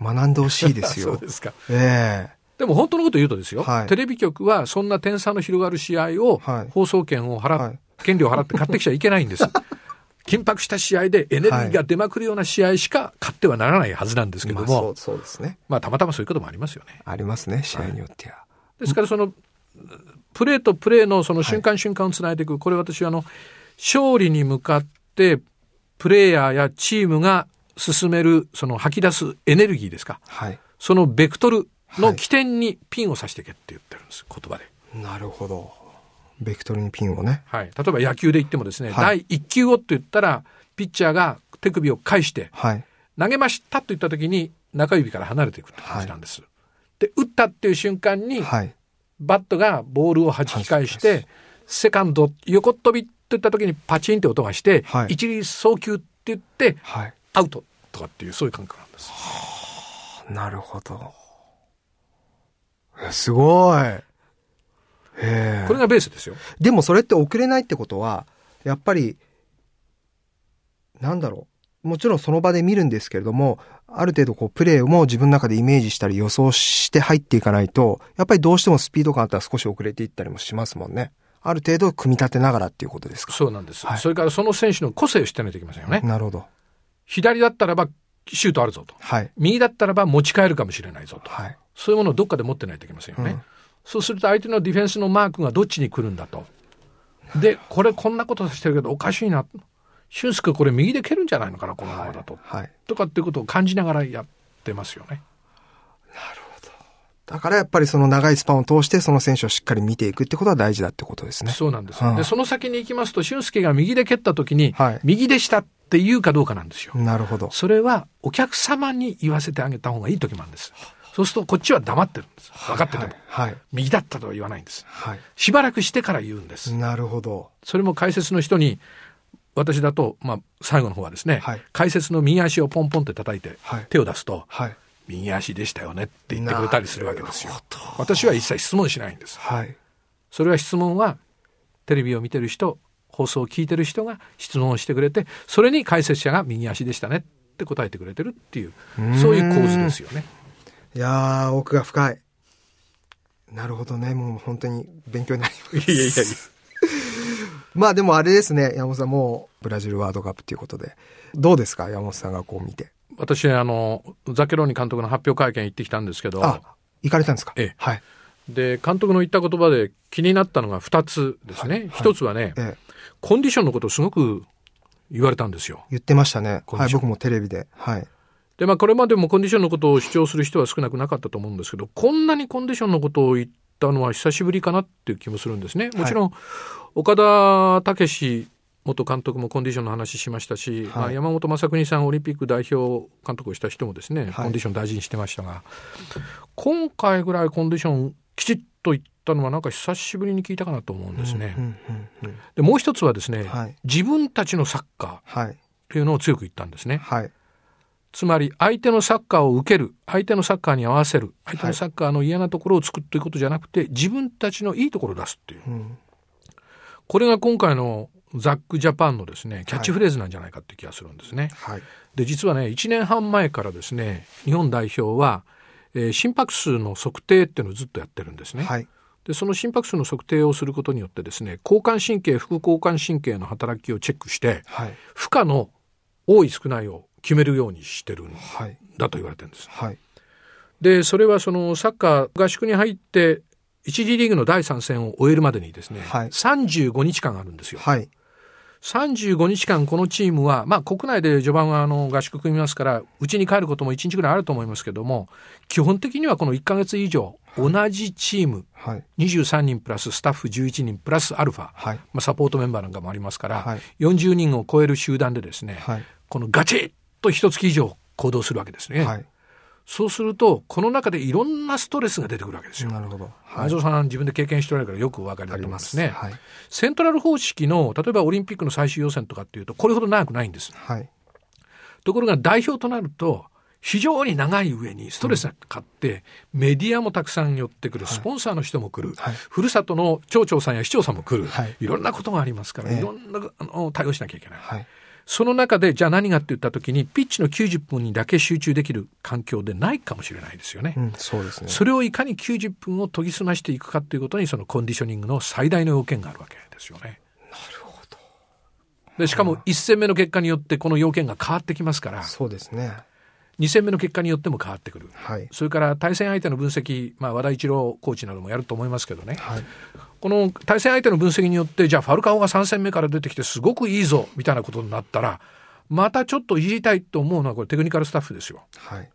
学んでほしいですよ。そうですか。ええでも本当のこと言うとですよ、はいテレビ局はそんな点差の広がる試合をはい放送権を払っ、はい権利を払って買ってきちゃいけないんです。緊迫した試合でエネルギーが出まくるような試合しか買ってはならないはずなんですけども、まあそう、そうですね。まあたまたまそういうこともありますよね。ありますね、試合によっては。ですからその、プレーとプレーのその瞬間瞬間をつないでいく、これ私はあの、勝利に向かって、プレイヤーやチームが進める、その吐き出すエネルギーですか。はい。そのベクトルはいの起点にピンを刺していけって言ってるんです、言葉で。なるほど。ベクトルにピンをね。はい。例えば野球で言ってもですね、はい第1球をって言ったら、ピッチャーが手首を返して、はい。投げましたと言った時に中指から離れていくって感じなんです。で、打ったっていう瞬間に、はい。バットがボールを弾き返して、セカンド横っ飛びって言った時にパチンって音がして、はい一塁送球って言って、はい。アウトとかっていうそういう感覚なんです。なるほど。えすごい。へえこれがベースですよ。でもそれって遅れないってことは、やっぱり、なんだろう。もちろんその場で見るんですけれども、ある程度こうプレーも自分の中でイメージしたり予想して入っていかないと、やっぱりどうしてもスピード感あったら少し遅れていったりもしますもんね。ある程度組み立てながらっていうことですか。そうなんです。はいそれからその選手の個性を知ってないといけませんよね。なるほど。左だったらばシュートあるぞと。はい。右だったらば持ち帰るかもしれないぞと。はい。そういうものをどっかで持ってないといけませんよね。うんそうすると相手のディフェンスのマークがどっちに来るんだと。で、これこんなことしてるけどおかしいな。俊介これ右で蹴るんじゃないのかな、このままだと。はい。とかっていうことを感じながらやってますよね。だからやっぱりその長いスパンを通してその選手をしっかり見ていくってことは大事だってことですね。そうなんです。うんで、その先に行きますと、俊介が右で蹴った時に、はい右でしたって言うかどうかなんですよ。なるほど。それはお客様に言わせてあげた方がいい時もあるんです。そうするとこっちは黙ってるんです。分かってても。はい。はい。右だったとは言わないんです。はい。しばらくしてから言うんです。なるほど。それも解説の人に、私だと、まあ、最後の方はですね、はい解説の右足をポンポンって叩いて、はい手を出すと、はい。右足でしたよねって言ってくれたりするわけですよ。私は一切質問しないんです。はい。それは質問は、テレビを見てる人、放送を聞いてる人が質問をしてくれて、それに解説者が右足でしたねって答えてくれてるっていう、そういう構図ですよね。いやー、奥が深い。なるほどね。もう本当に勉強になります。いやいやいや。まあでもあれですね。山本さんもうブラジルワールドカップということで。どうですか？山本さんがこう見て。私、あの、ザケローニ監督の発表会見行ってきたんですけど、あ、行かれたんですか？ええはい。で、監督の言った言葉で気になったのが2つですね。はいはい1つはね、ええ。コンディションのことをすごく言われたんですよ。言ってましたね。はい。僕もテレビで。はい。で、まあこれまでもコンディションのことを主張する人は少なくなかったと思うんですけど、こんなにコンディションのことを言ったのは久しぶりかなっていう気もするんですね。もちろん、岡田武史元監督もコンディションの話しましたし、はいまあ、山本昌邦さんオリンピック代表監督をした人もですね、はいコンディション大事にしてましたが、今回ぐらいコンディションきちっと言ったのはなんか久しぶりに聞いたかなと思うんですね。うん、うん、うん。で、もう一つはですね、はい自分たちのサッカーっはい。ていうのを強く言ったんですね。はい。つまり相手のサッカーを受ける、相手のサッカーに合わせる、相手のサッカーの嫌なところを作るということじゃなくて、自分たちのいいところを出すっていう。うん。これが今回のザックジャパンのですね、キャッチフレーズなんじゃないかって気がするんですね。はい。で、実はね、1年半前からですね、日本代表は、えー心拍数の測定っていうのをずっとやってるんですね。はい。で、その心拍数の測定をすることによってですね、交感神経、副交感神経の働きをチェックして、はい。負荷の多い少ないを決めるようにしてるんはい。だと言われてるんです。はい。で、それはそのサッカー合宿に入って、一次リーグの第3戦を終えるまでにですね、はい35日間あるんですよ。はい。35日間このチームは、まあ国内で序盤はあの合宿組みますから、うちに帰ることも1日ぐらいあると思いますけども、基本的にはこの1ヶ月以上、同じチーム、はい。23人プラススタッフ11人プラスアルファ、はい。まあ、サポートメンバーなんかもありますから、はい40人を超える集団でですね、はい。このガチッと一月以上行動するわけですね。はい。そうすると、この中でいろんなストレスが出てくるわけですよ。なるほど。は前園さん自分で経験しておられるからよくお分かりだと思いますね。はい。セントラル方式の、例えばオリンピックの最終予選とかっていうと、これほど長くないんです。はい。ところが代表となると、非常に長い上にストレスがかかって、メディアもたくさん寄ってくる、スポンサーの人も来る、はいふるさとの町長さんや市長さんも来る、はいい、ろんなことがありますから、ええいろんなあの対応しなきゃいけない。はい。その中で、じゃあ何がって言った時に、ピッチの90分にだけ集中できる環境でないかもしれないですよね。うん、そうですね。それをいかに90分を研ぎ澄ましていくかということに、そのコンディショニングの最大の要件があるわけですよね。なるほど。で、しかも1戦目の結果によってこの要件が変わってきますから、そうですね。2戦目の結果によっても変わってくる。はい。それから対戦相手の分析、まあ、和田一郎コーチなどもやると思いますけどね、はい。この対戦相手の分析によって、じゃあファルカオが3戦目から出てきてすごくいいぞ、みたいなことになったら、またちょっといじりたいと思うのはこれテクニカルスタッフですよ。はい。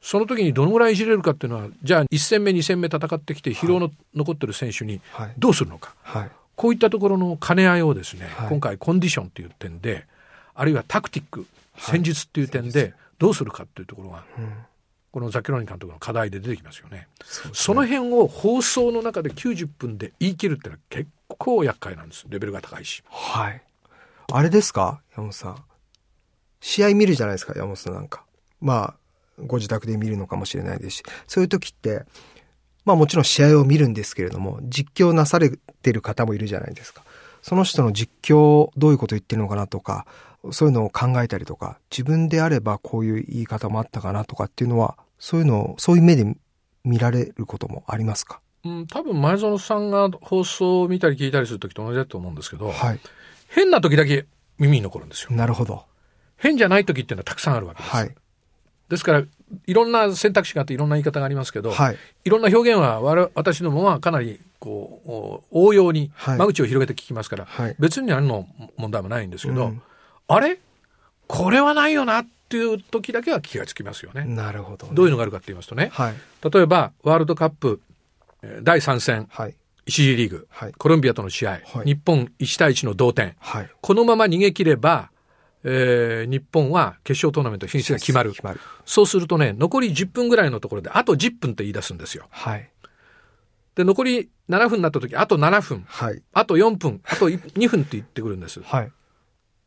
その時にどのぐらいいじれるかっていうのは、じゃあ1戦目、2戦目戦ってきて疲労の残ってる選手にはいどうするのか。はい。こういったところの兼ね合いをですね、はい今回コンディションという点で、あるいはタクティック、戦術っていう点でどうするかっていうところが、うん。このザキローニ監督の課題で出てきますよね。そねその辺を放送の中で90分で言い切るってのは結構厄介なんです。レベルが高いし。はい。あれですか？山本さん。試合見るじゃないですか、山本さんなんか。まあ、ご自宅で見るのかもしれないですし、そういう時って、まあもちろん試合を見るんですけれども、実況なされてる方もいるじゃないですか。その人の実況、どういうこと言ってるのかなとか、そういうのを考えたりとか、自分であればこういう言い方もあったかなとかっていうのは、そういうのを、そういう目で見られることもありますか？うん、多分前園さんが放送を見たり聞いたりする時と同じだと思うんですけど、はい。変な時だけ耳に残るんですよ。なるほど。変じゃない時っていうのはたくさんあるわけです。はい。ですから、いろんな選択肢があっていろんな言い方がありますけど、はい。いろんな表現は私どもはかなりこうお応用にはい間口を広げて聞きますから、はい別に何の問題もないんですけど、うんあれ？これはないよなっていう時だけは気がつきますよね。なるほど、どういうのがあるかって言いますとね、はい。例えばワールドカップえー第3戦はい。1次リーグ、はいコロンビアとの試合、はい日本1対1の同点はい。このまま逃げ切れば、えー日本は決勝トーナメント進出が決まる決まる。そうするとね残り10分ぐらいのところであと10分って言い出すんですよはい。で残り7分になった時あと7分はい。あと4分あと2分って言ってくるんですはい。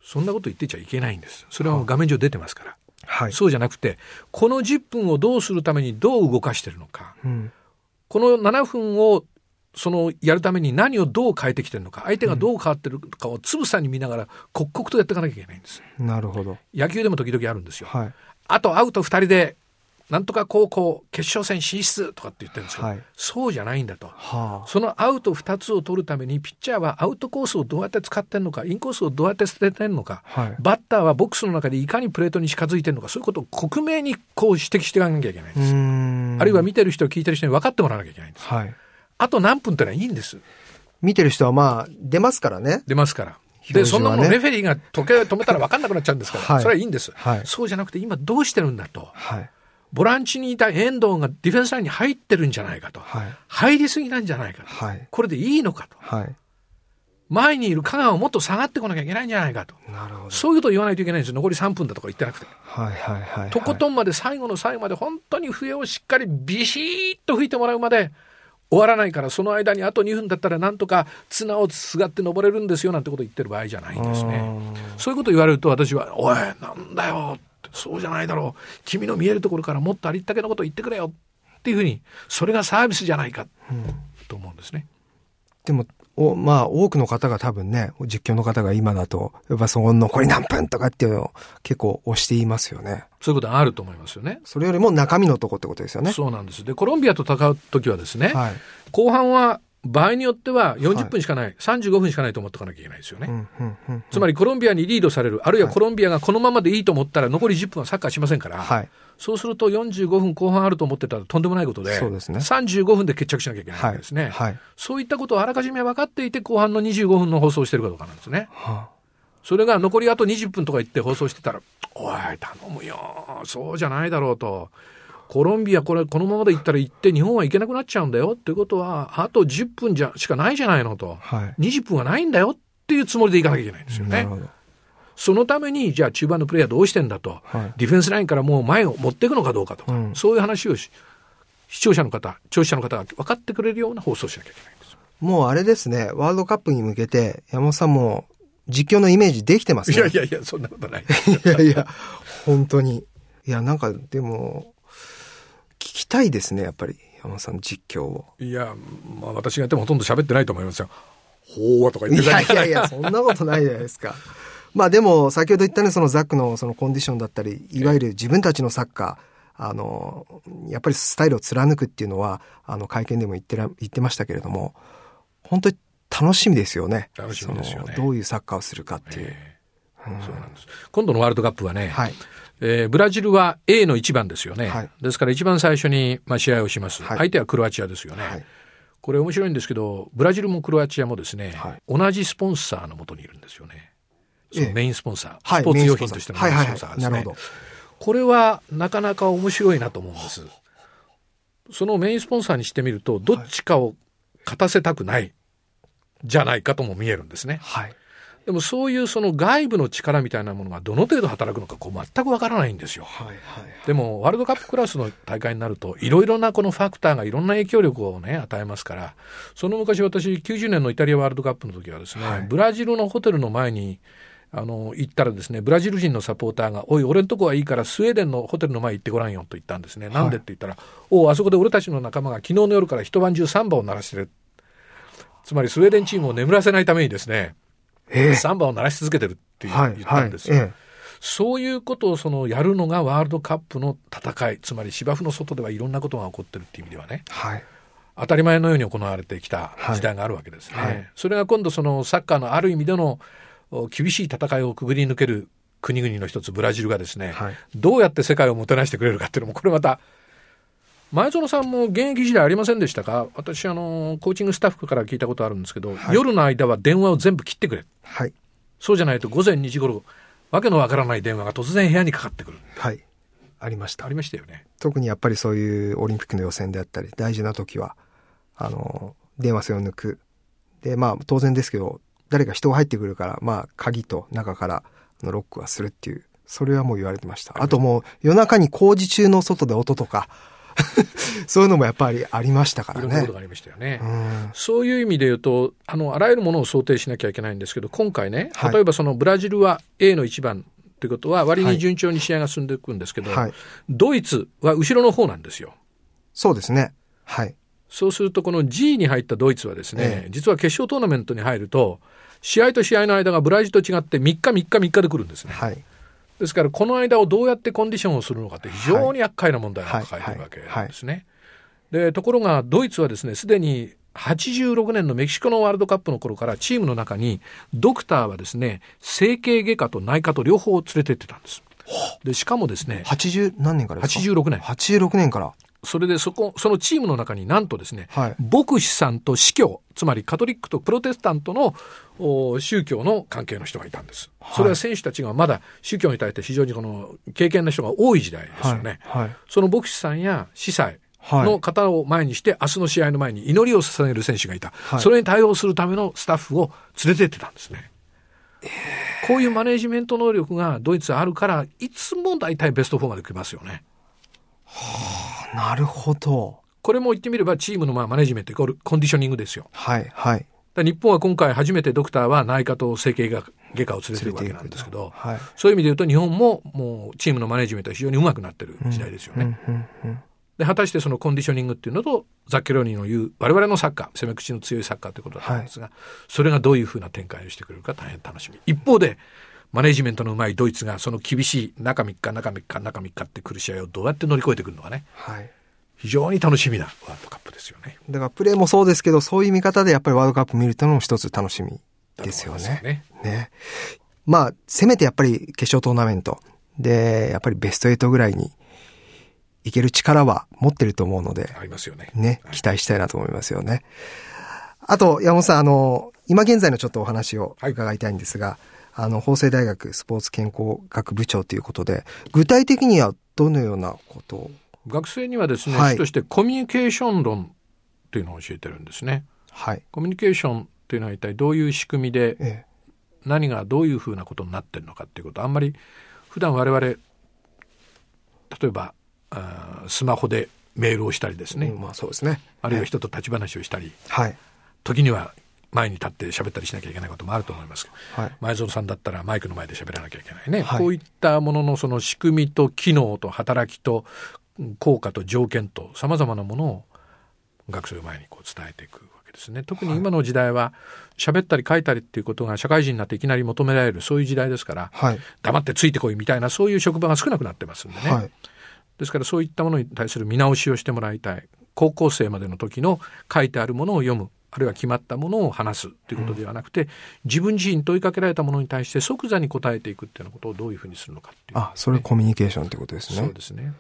そんなこと言ってちゃいけないんですそれはもう画面上出てますから、はい。そうじゃなくてこの10分をどうするためにどう動かしてるのかうん。この7分をそのやるために何をどう変えてきてるのか相手がどう変わってるかをつぶさに見ながら刻々とやっていかなきゃいけないんですなるほど。野球でも時々あるんですよ、はい。あとアウト2人でなんとか高校決勝戦進出とかって言ってるんですよ、はいそうじゃないんだとはあ。そのアウト2つを取るためにピッチャーはアウトコースをどうやって使ってるのかインコースをどうやって捨ててるのか、はいバッターはボックスの中でいかにプレートに近づいてるのかそういうことを克明にこう指摘していかなきゃいけないんうです。あるいは見てる人聞いてる人に分かってもらわなきゃいけないんですはい。あと何分ってのはいいんです見てる人はまあ、出ますからね。出ますから。で、そんなものレフェリーが時計を止めたら分かんなくなっちゃうんですから、はいそれはいいんです、はいそうじゃなくて今どうしてるんだと。はい。ボランチにいた遠藤がディフェンスラインに入ってるんじゃないかと。はい。入りすぎなんじゃないかと。はい。これでいいのかと。はい。前にいる香川をもっと下がってこなきゃいけないんじゃないかと。なるほど。そういうことを言わないといけないんですよ。残り3分だとか言ってなくて。はいはいはい。とことんまで最後の最後まで本当に笛をしっかりビシッと吹いてもらうまで終わらないからその間にあと2分だったらなんとか綱をすがって登れるんですよなんてこと言ってる場合じゃないんですね。そういうこと言われると私は「おいなんだよ」そうじゃないだろう君の見えるところからもっとありったけのことを言ってくれよっていうふうにそれがサービスじゃないかと思うんですね。でも、おまあ、多くの方が多分ね、実況の方が今だと、やっぱその残り何分とかっていうのを結構押していますよね。そういうことがあると思いますよね。それよりも中身のとこってことですよね。そうなんです。でコロンビアと戦う時はですね、はい。後半は場合によっては40分しかない、35分しかないと思っておかなきゃいけないですよね。うん、うん、うん。つまりコロンビアにリードされる、あるいはコロンビアがこのままでいいと思ったら残り10分はサッカーしませんから、はい。そうすると45分後半あると思ってたらとんでもないことで、そうですね35分で決着しなきゃいけないわはい。けですね。はい。そういったことをあらかじめ分かっていて後半の25分の放送をしてるかどうかなんですね。はそれが残りあと20分とか言って放送してたら、おい、頼むよ、そうじゃないだろうと。コロンビア、これ、このままで行ったら行って日本は行けなくなっちゃうんだよっていうことは、あと10分じゃしかないじゃないのと。あはい。20分はないんだよっていうつもりでいかなきゃいけないんですよねなる。ほど。そのために、じゃあ中盤のプレイヤーどうしてんだと、はいディフェンスラインからもう前を持っていくのかどうかとか、うんそういう話をし視聴者の方、聴取者の方が分かってくれるような放送をしなきゃいけないんです。もうあれですね、ワールドカップに向けて、山本さんも実況のイメージできてますね。いやいやいや、そんなことない。いやいや、本当に。いや、なんか、でも、聞きたいですね、やっぱり、山本さんの実況を。いや、まあ私がやってもほとんど喋ってないと思いますよ。ほーとか言っいてたやいやいや、そんなことないじゃないですか。まあでも、先ほど言ったね、そのザックのそのコンディションだったり、いわゆる自分たちのサッカー、あの、やっぱりスタイルを貫くっていうのは、あの、会見でも言ってら、言ってましたけれども、本当に楽しみですよね。楽しみですよねどういうサッカーをするかっていう。ええそうなんです。今度のワールドカップはね、はい。えーブラジルは A の1番ですよね。はいですから一番最初に、まあ、試合をします、はい相手はクロアチアですよね。はいこれ面白いんですけど、ブラジルもクロアチアもですね、はい同じスポンサーのもとにいるんですよね。そのええメインスポンサー、はいスポーツ用品としてのメインス。ポンサーですね。なるほど。これはなかなか面白いなと思うんです。そのメインスポンサーにしてみると、どっちかを勝たせたくない、じゃないかとも見えるんですね。はい。でもそういうその外部の力みたいなものがどの程度働くのかこう全くわからないんですよ。はいはい。でもワールドカップクラスの大会になるといろいろなこのファクターがいろんな影響力をね与えますからその昔私90年のイタリアワールドカップの時はですね、はいブラジルのホテルの前にあの、行ったらですね、ブラジル人のサポーターが、おい、俺んとこはいいからスウェーデンのホテルの前行ってごらんよと言ったんですね。なんでって言ったら、おあそこで俺たちの仲間が昨日の夜から一晩中サンバを鳴らしてる。つまりスウェーデンチームを眠らせないためにですね、ええサンバを鳴らし続けてるって言ったんですよ。はいえそういうことをそのやるのがワールドカップの戦い、つまり芝生の外ではいろんなことが起こってるっていう意味ではね、えはい。当たり前のように行われてきた時代があるわけですね。はいはいそれが今度そのサッカーのある意味でのお厳しい戦いをくぐり抜ける国々の一つブラジルがですね、はいどうやって世界をもてなしてくれるかっていうのもこれまた前園さんも現役時代ありませんでしたか？私あのコーチングスタッフから聞いたことあるんですけど、はい夜の間は電話を全部切ってくれはい。そうじゃないと午前2時頃わけのわからない電話が突然部屋にかかってくるはい。ありましたあ。りましたよね特にやっぱりそういうオリンピックの予選であったり、大事な時は、あの、電話線を抜く。で、まあ当然ですけど、誰か人が入ってくるから、まあ鍵と中からのロックはするっていう、それはもう言われてました。あともう夜中に工事中の外で音とか、そういうのもやっぱりありましたからねありましたよね。うん。そういう意味で言うと、あの、あらゆるものを想定しなきゃいけないんですけど、今回ね、はい例えばそのブラジルは A の1番ということは、割に順調に試合が進んでいくんですけど、はい。ドイツは後ろの方なんですよ。そうですね。はい。そうすると、この G に入ったドイツはですね、ええ実は決勝トーナメントに入ると、試合と試合の間がブラジルと違って3日3日3日で来るんですね。はい。ですから、この間をどうやってコンディションをするのかって非常に厄介な問題を抱えているわけですね。で、ところがドイツはですね、すでに86年のメキシコのワールドカップの頃からチームの中にドクターはですね、整形外科と内科と両方連れてってたんです。で、しかもですね、80何年からですか？86年。86年から。それでそこ、そのチームの中になんとですね、はい牧師さんと司教、つまりカトリックとプロテスタントのお宗教の関係の人がいたんです。それは選手たちがまだ宗教に対して非常にこの経験な人が多い時代ですよね。はい。はい。その牧師さんや司祭はいの方を前にして、明日の試合の前に祈りを捧げる選手がいた。はいそれに対応するためのスタッフを連れてってたんですね。こういうマネジメント能力がドイツはあるから、いつも大体ベスト4まで来ますよね。なるほど。これも言ってみればチームのまあマネジメントイコールコンディショニングですよ。はい。はい。日本は今回初めてドクターは内科と整形外科を連れてるわけなんですけど、はい。そういう意味で言うと日本ももうチームのマネジメントは非常にうまくなってる時代ですよね。うんうんうんで、果たしてそのコンディショニングっていうのと、ザッケローニの言う我々のサッカー、攻め口の強いサッカーということだったんですが、それがどういうふうな展開をしてくれるか大変楽しみ。一方で、マネジメントのうまいドイツがその厳しい中3日、中3日、中3日って来る試合をどうやって乗り越えてくるのかね、はい。非常に楽しみなワールドカップですよね。だからプレーもそうですけど、そういう見方でやっぱりワールドカップ見るというのも一つ楽しみですよね。ねね。まあ、せめてやっぱり決勝トーナメントで、やっぱりベスト8ぐらいにいける力は持ってると思うので、ありますよね。ね、期待したいなと思いますよね。あと、山本さん、あの、今現在のちょっとお話を伺いたいんですが、あの、法政大学スポーツ健康学部長ということで、具体的にはどのようなこと？を学生にはですね、はい主としてコミュニケーション論っていうのを教えてるんですね。はい。コミュニケーションっていうのは一体どういう仕組みでえ何がどういうふうなことになってるのかっていうことあんまり普段我々例えばあースマホでメールをしたりですね、えうんまあそうですね。あるいは人と立ち話をしたりはい。時には前に立って喋ったりしなきゃいけないこともあると思いますけどはい。前園さんだったらマイクの前で喋らなきゃいけないね、はい。こういったもののその仕組みと機能と働きとうん効果と条件とさまざまなものを学生の前にこう伝えていくわけですね。特に今の時代は喋ったり書いたりっていうことが社会人になっていきなり求められるそういう時代ですからはい。黙ってついてこいみたいなそういう職場が少なくなってますんでね、はい。ですからそういったものに対する見直しをしてもらいたい。高校生までの時の書いてあるものを読むあるいは決まったものを話すということではなくて、自分自身問いかけられたものに対して即座に答えていくっていうようなことをどういうふうにするのかっていう、あ、それコミュニケーションってことですね。そう。ですね、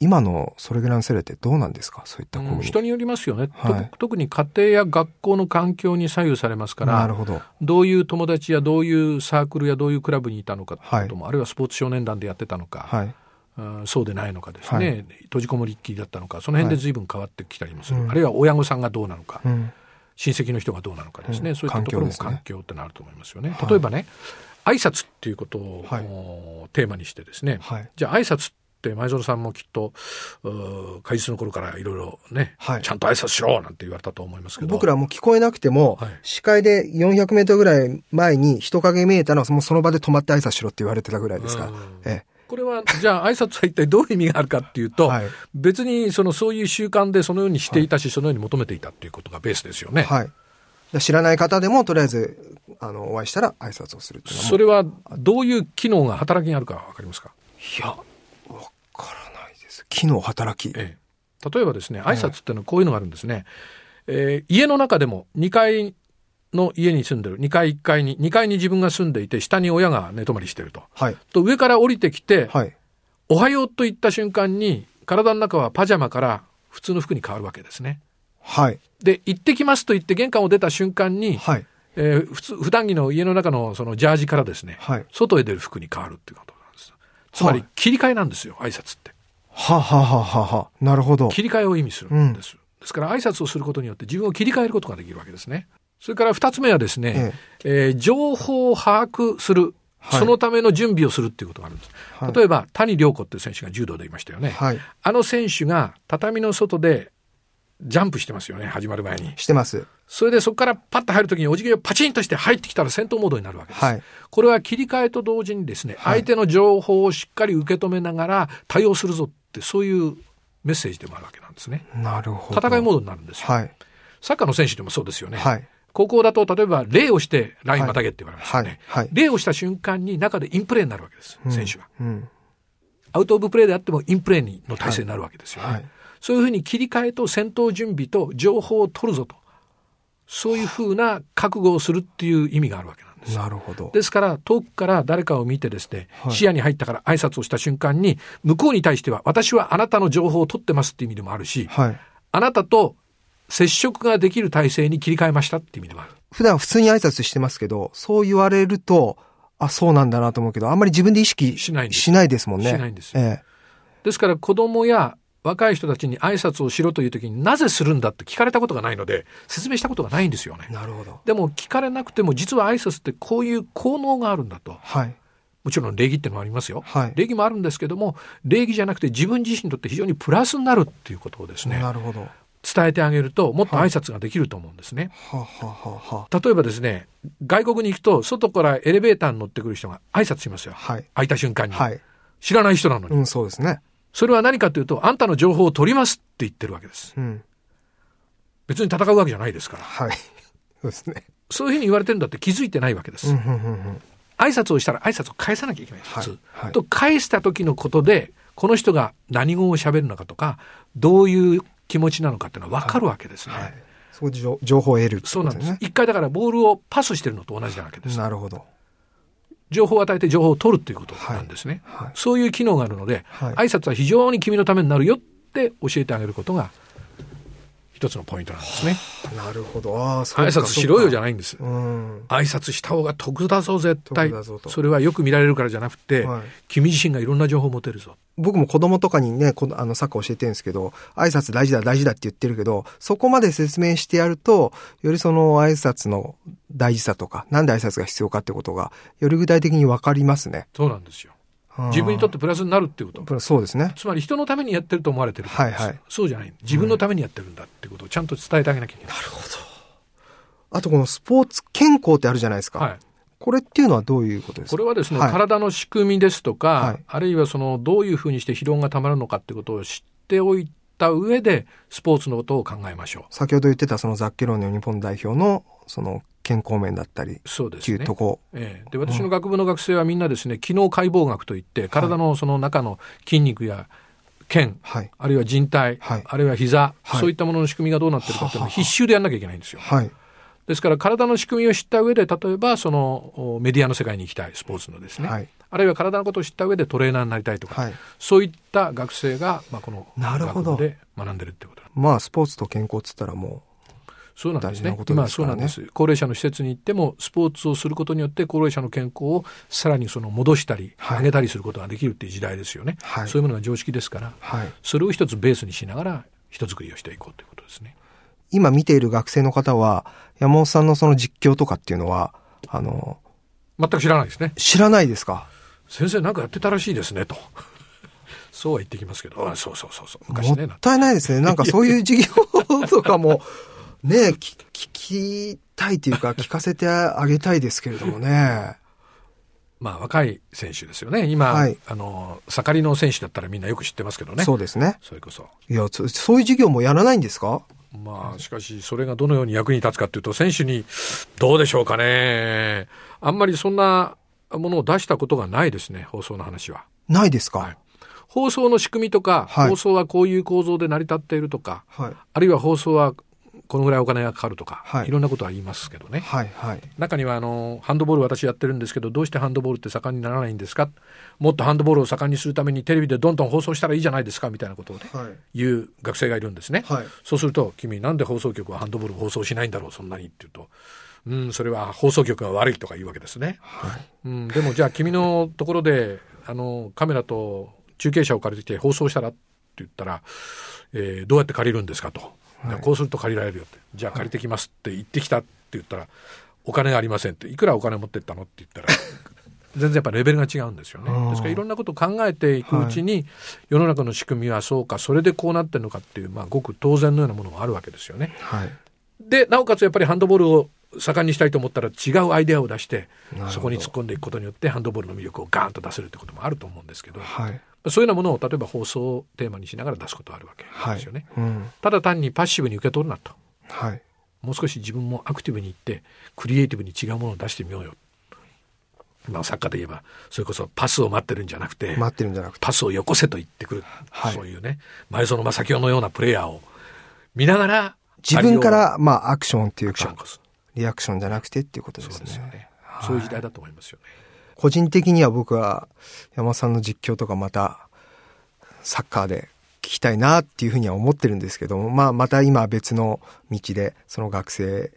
今のそれぐらいの世代ってどうなんですか？そういったコミュニケーション。うん人によりますよね、はい。と特に家庭や学校の環境に左右されますからなるほど。どういう友達やどういうサークルやどういうクラブにいたのかっていうことも、あるいはスポーツ少年団でやってたのか、はい。うんそうでないのかですね、はい。閉じこもりっきりだったのかその辺で随分変わってきたりもする、うん。あるいは親御さんがどうなのか、うん。親戚の人がどうなのかですね、うん。そういったところも環境ってなると思いますよね。はい。例えばね挨拶っていうことを、テーマにしてですね、はい。じゃあ挨拶っって前園さんもきっとう会議の頃からいろいろね、はい。ちゃんと挨拶しろなんて言われたと思いますけど。僕らも聞こえなくても、はい。視界で400メートルぐらい前に人影見えたら、もうその場で止まって挨拶しろって言われてたぐらいですか。らこれはじゃあ挨拶は一体どういう意味があるかっていうと、はい別にそのそういう習慣でそのようにしていたし、そのように求めていたっていうことがベースですよね。え。はい。で知らない方でも、とりあえず、あの、お会いしたら挨拶をするそれはどういう機能が働きにあるかわかりますか、いや、わからないです。機能働き。ええ、例えばですね挨拶っていうのはこういうのがあるんですね、えー家の中でも2階の家に住んでる2階1階に2階に自分が住んでいて下に親が寝泊まりしてるとはい。と上から降りてきて、はい。おはようと言った瞬間に体の中はパジャマから普通の服に変わるわけですねはい。で行ってきますと言って玄関を出た瞬間に、はい。えー普通普段着の家の中のそのジャージからですね、はい。外へ出る服に変わるっていうことなんですつまりはい切り替えなんですよ挨拶ってははははは。なるほど。切り替えを意味するんです、ですから挨拶をすることによって自分を切り替えることができるわけですねそれから二つ目はですね、えー情報を把握する、はいそのための準備をするっていうことがあるんです、はい例えば谷亮子っていう選手が柔道でいましたよね、はい。あの選手が畳の外でジャンプしてますよね始まる前にしてます。それでそこからパッと入るときにお辞儀をパチンとして入ってきたら戦闘モードになるわけです。はいこれは切り替えと同時にですね、はい相手の情報をしっかり受け止めながら対応するぞってそういうメッセージでもあるわけなんですね。なるほど。戦いモードになるんですよ。はい。サッカーの選手でもそうですよね。はい。高校だと例えば礼をしてラインまたげって言われますよね。はいはい礼をした瞬間に中でインプレーになるわけです、選手が。うん。アウトオブプレーであってもインプレーにの体制になるわけですよね。はい。そういうふうに切り替えと戦闘準備と情報を取るぞと。そういうふうな覚悟をするっていう意味があるわけなんです。なるほど。ですから遠くから誰かを見てですね、はい視野に入ったから挨拶をした瞬間に向こうに対しては私はあなたの情報を取ってますっていう意味でもあるし、はい。あなたと接触ができる体制に切り替えましたっていう意味でもある。普段普通に挨拶してますけど、そう言われると、あ、そうなんだなと思うけど、あんまり自分で意識しないんですしないですもんね。しないんですええ。ですから子供や若い人たちに挨拶をしろという時になぜするんだって聞かれたことがないので説明したことがないんですよね。なるほど。でも聞かれなくても実は挨拶ってこういう効能があるんだと。はい。もちろん礼儀っていうのもありますよ。はい礼儀もあるんですけども、礼儀じゃなくて自分自身にとって非常にプラスになるっていうことをですね、なるほど。は伝えてあげるともっと挨拶ができると思うんですね。あ、はあはあはあ、例えばですね、外国に行くと外からエレベーターに乗ってくる人が挨拶しますよ。はい。開いた瞬間に。はい。知らない人なのに。うん、そうですね。それは何かというと、あんたの情報を取りますって言ってるわけです。うん。別に戦うわけじゃないですから。はい。そうですね。そういうふうに言われてるんだって気づいてないわけです。うん、うん、うんうん。挨拶をしたら挨拶を返さなきゃいけない、普通。はいはいと、返した時のことで、この人が何語を喋るのかとか、どういう気持ちなのかっていうのは分かるわけですね。はい。そこで情情報を得るってそうなんです。一回だからボールをパスしてるのと同じなわけです。なるほど。情報を与えて情報を取るっていうことなんですね。はいはいそういう機能があるので、はい挨拶は非常に君のためになるよって教えてあげることが一つのポイントなんですね。なるほど。ああ、挨か拶しろよじゃい。ないんです。うん。挨拶した方が得だぞ、絶対それはよく見られるからじゃなくて、はい君自身がいろんな情報を持てるぞ。僕も子供とかにね、このあのサッカー教えてるんですけど、挨拶大事だ大事だって言ってるけど、そこまで説明してやると、よりその挨拶の大事さとか、なんで挨拶が必要かってことが、より具体的にわかりますね。そうなんですよ。自分にとってプラスになるっていうこと。て。そうですね。つまり人のためにやってると思われてるはいはいそうじゃない。自分のためにやってるんだってことをちゃんと伝えてあげなきゃいけない。あとこのスポーツ健康ってあるじゃないですか。はい。これっていうのはどういうことですか？これはですね、はい体の仕組みですとか、はいあるいはそのどういうふうにして疲労がたまるのかってことを知っておいた上で、スポーツのことを考えましょ先ほど言ってたそのザッケローニの日本代表のその健康面だったり。そうですねていうと。こ。ええ、で私の学部の学生はみんなですね、機能解剖学といって、体のその中の筋肉や腱、はい。あるいは人体、はいあるいは膝、はいそういったものの仕組みがどうなってるかっていうのを必修でやんなきゃいけないんですよ。はい。ですから体の仕組みを知った上で、例えばそのおメディアの世界に行きたい、スポーツのですね。はい。あるいは体のことを知った上でトレーナーになりたいとか、はい。そういった学生が、まあ、この学部で学んでるってことまあ、スポーツと健康っつったらもそうなんですね。すね。今そうなんです。高齢者の施設に行ってもスポーツをすることによって高齢者の健康をさらにその戻したりはい。上げたりすることができるっていう時代ですよね、はい。そういうものが常識ですからう、はい。それを一つベースにしながら人作りをしていこうということですね。今見ている学生の方は、山本さんのその実況とかっていうのは、あの、全く知らないですね。知らないですか？先生なんかやってたらしいですねと。そうは言ってきますけど、あそうそうそうそう、昔ね。もったいないですね。なんかそういう授業とかも、ね、聞聞きたいというか、聞かせてあげたいですけれどもね。まあ、若い選手ですよね。今、はいあの、盛りの選手だったらみんなよく知ってますけどね。そうですね。それこそ。いや、そそういう授業もやらないんですか？まあ、しかし、それがどのように役に立つかというと、選手に、どうでしょうかね。あんまりそんなものを出したことがないですね、放送の話は。ないですか、はい放送の仕組みとか、はい放送はこういう構造で成り立っているとか、はい。あるいは放送はこのぐらいお金がかかるとか、はい。いろんなことは言いますけどね。はい、はい。中にはあのハンドボール私やってるんですけどどうしてハンドボールって盛んにならないんですか？もっとハンドボールを盛んにするためにテレビでどんどん放送したらいいじゃないですかみたいなことをね、はい。言う学生がいるんですね、はい。そうすると君なんで放送局はハンドボールを放送しないんだろうそんなにって言うと。うんそれは放送局が悪いとか言うわけですね、うん、でもじゃあ君のところであのカメラと中継車を借りてきて放送したらって言ったら、えーどうやって借りるんですかと、こうすると借りられるよって。じゃあ借りてきますって言ってきたって言ったらお金がありませんって。いくらお金持ってったのって言ったら 全然やっぱレベルが違うんですよね。うんですからいろんなことを考えていくうちに、世の中の仕組みはそうかそれでこうなってるのかっていう、まあ、ごく当然のようなものもあるわけですよね。はい。でなおかつやっぱりハンドボールを盛んにしたいと思ったら違うアイデアを出してそこに突っ込んでいくことによってハンドボールの魅力をガーンと出せるってこともあると思うんですけど、はい。そういうようなものを例えば放送をテーマにしながら出すことはあるわけはい。ですよね。うん。ただ単にパッシブに受け取るなとはい。もう少し自分もアクティブにいってクリエイティブに違うものを出してみようよ。まあ、サッカーで言えばそれこそパスを待ってるんじゃなくて待ってるんじゃなくて。パスをよこせと言ってくる、はいそういうね前園正清のようなプレイヤーを見ながら自分から、まあ、アクションっていうかリアクションじゃなくてっていうことですねね。そういう時代だと思いますよね。個人的には僕は山本さんの実況とかまたサッカーで聞きたいなっていうふうには思ってるんですけども、まあまた今別の道でその学生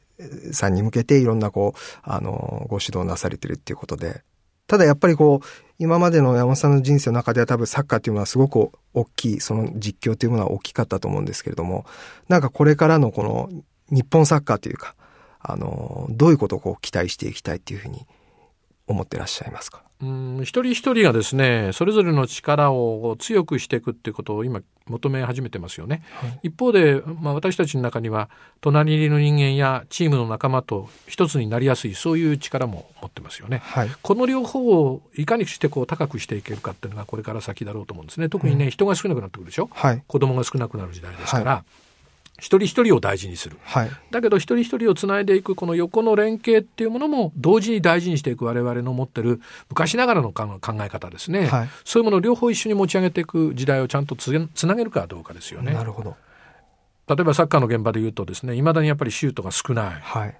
さんに向けていろんなこう、あの、ご指導なされてるっていうことで、ただやっぱりこう、今までの山本さんの人生の中では多分サッカーっていうのはすごく大きい、その実況というものは大きかったと思うんですけれども、なんかこれからのこの日本サッカーというか、あの、どういうことをこう期待していきたいっていうふうに思ってらっしゃいますか？うん一人一人がですねそれぞれの力を強くしていくっていうことを今求め始めてますよね、一方で、まあ、私たちの中には隣りの人間やチームの仲間と一つになりやすいそういう力も持ってますよね。はい。この両方をいかにしてこう高くしていけるかっていうのがこれから先だろうと思うんですね。特にね、人が少なくなってくるでしょ？はい。子供が少なくなる時代ですから、一人一人を大事にする。はい。だけど一人一人をつないでいくこの横の連携っていうものも同時に大事にしていく我々の持ってる昔ながらの考考え方ですね、はいそういうものを両方一緒に持ち上げていく時代をちゃんとつつなげるかどうかですよねなるほど。例えばサッカーの現場で言うとですねいまだにやっぱりシュートが少ないはい。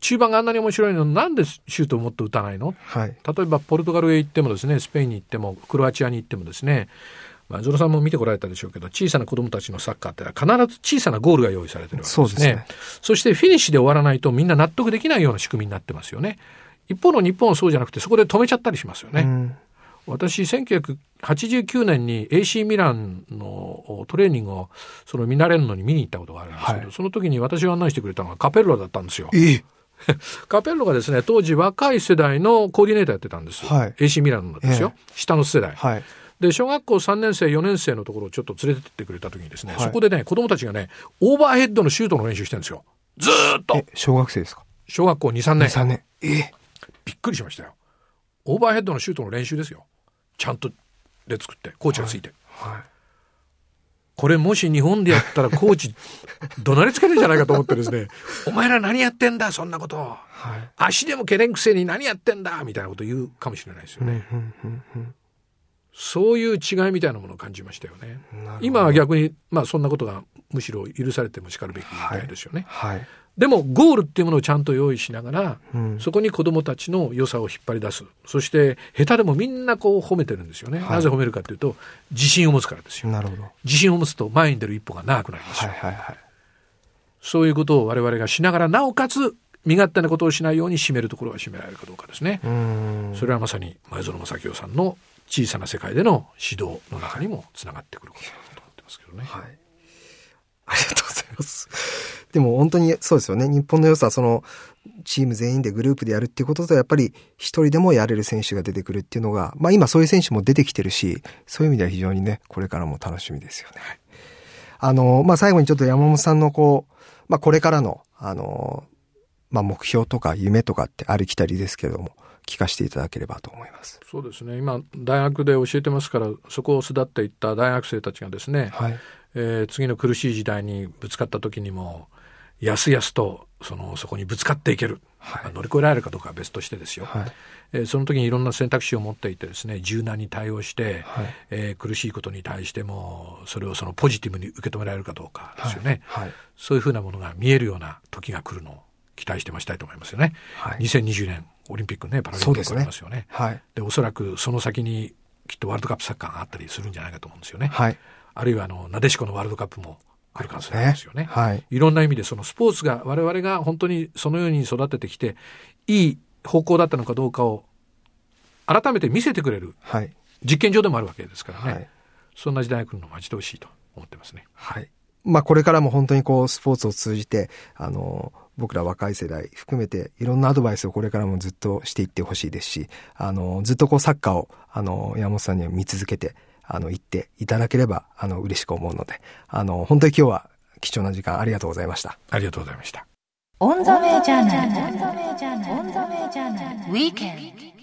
中盤があんなに面白いのになんでシュートをもっと打たないの？はい。例えばポルトガルへ行ってもですねスペインに行ってもクロアチアに行ってもですねまあ、ゾロさんも見てこられたでしょうけど小さな子供たちのサッカーってのは必ず小さなゴールが用意されてるわけですね。そうですね。そしてフィニッシュで終わらないとみんな納得できないような仕組みになってますよね。一方の日本はそうじゃなくてそこで止めちゃったりしますよね、うん私1989年に AC ミランのトレーニングをその見慣れるのに見に行ったことがあるんですけど、はい。その時に私を案内してくれたのがカペッロだったんですよ。ええ。カペッロがですね当時若い世代のコーディネーターやってたんです、はい。AC ミランのですよ、下の世代、はい。で小学校3年生4年生のところをちょっと連れてってくれた時にですね、はい。そこでね子供たちがねオーバーヘッドのシュートの練習してるんですよ。ずーっと。え、小学生ですか？小学校23年 ?3 年。え。えびっくりしましたよ。オーバーヘッドのシュートの練習ですよ。ちゃんとで作ってコーチがついて、はい。これもし日本でやったらコーチ怒鳴りつけるんじゃないかと思ってですね お前ら何やってんだそんなこと。はい。足でもけれんくせに何やってんだみたいなこと言うかもしれないですよね、うんうんうんそういう違いみたいなものを感じましたよね今は逆にまあそんなことがむしろ許されてもしかるべきみたいですよね、はい。でもゴールっていうものをちゃんと用意しながら、うんそこに子どもたちの良さを引っ張り出すそして下手でもみんなこう褒めてるんですよね、はいなぜ褒めるかというと自信を持つからですよなるほど。自信を持つと前に出る一歩が長くなりますよ、はいはいはい。そういうことを我々がしながらなおかつ身勝手なことをしないように締めるところは締められるかどうかですね、うん。それはまさに前園正清さんの小さな世界での指導の中にもつながってくることだと思ってますけどね、はい。ありがとうございます。でも本当にそうですよね。日本の良さ、その、チーム全員でグループでやるっていうことと、やっぱり一人でもやれる選手が出てくるっていうのが、まあ今そういう選手も出てきてるし、そういう意味では非常にね、これからも楽しみですよね。あの、まあ最後にちょっと山本さんのこう、まあこれからの、あの、まあ目標とか夢とかってありきたりですけれども、聞かせていただければと思います。そうですね。今、大学で教えてますから、そこを巣立っていった大学生たちがですね、はい。えー次の苦しい時代にぶつかった時にも、やすやすと、その、そこにぶつかっていける。はいまあ乗り越えられるかどうかは別としてですよ。はい。えーその時にいろんな選択肢を持っていてですね、柔軟に対応して、はいえー苦しいことに対しても、それをそのポジティブに受け止められるかどうかですよね。はい。そういうふうなものが見えるような時が来るのを期待してましたいと思いますよね。はい2020年オリンピックね、パラリンピックありますよね。はい。で、おそらくその先にきっとワールドカップサッカーがあったりするんじゃないかと思うんですよね。はい。あるいはあの、なでしこのワールドカップも来るかもしれないですよね。はい。いろんな意味でそのスポーツが我々が本当にそのように育ててきて、いい方向だったのかどうかを改めて見せてくれるはい。実験場でもあるわけですからね。はいそんな時代が来るのを待ち遠しいと思ってますね。はい。まあこれからも本当にこうスポーツを通じて、あの、僕ら若い世代含めていろんなアドバイスをこれからもずっとしていってほしいですし、あの、ずっとこうサッカーを、あの、山本さんには見続けて、あの、言っていただければ、あの、嬉しく思うので、あの、本当に今日は貴重な時間ありがとうございました。ありがとうございました。On the way journal. On the way journal. On the way journal. Weekend.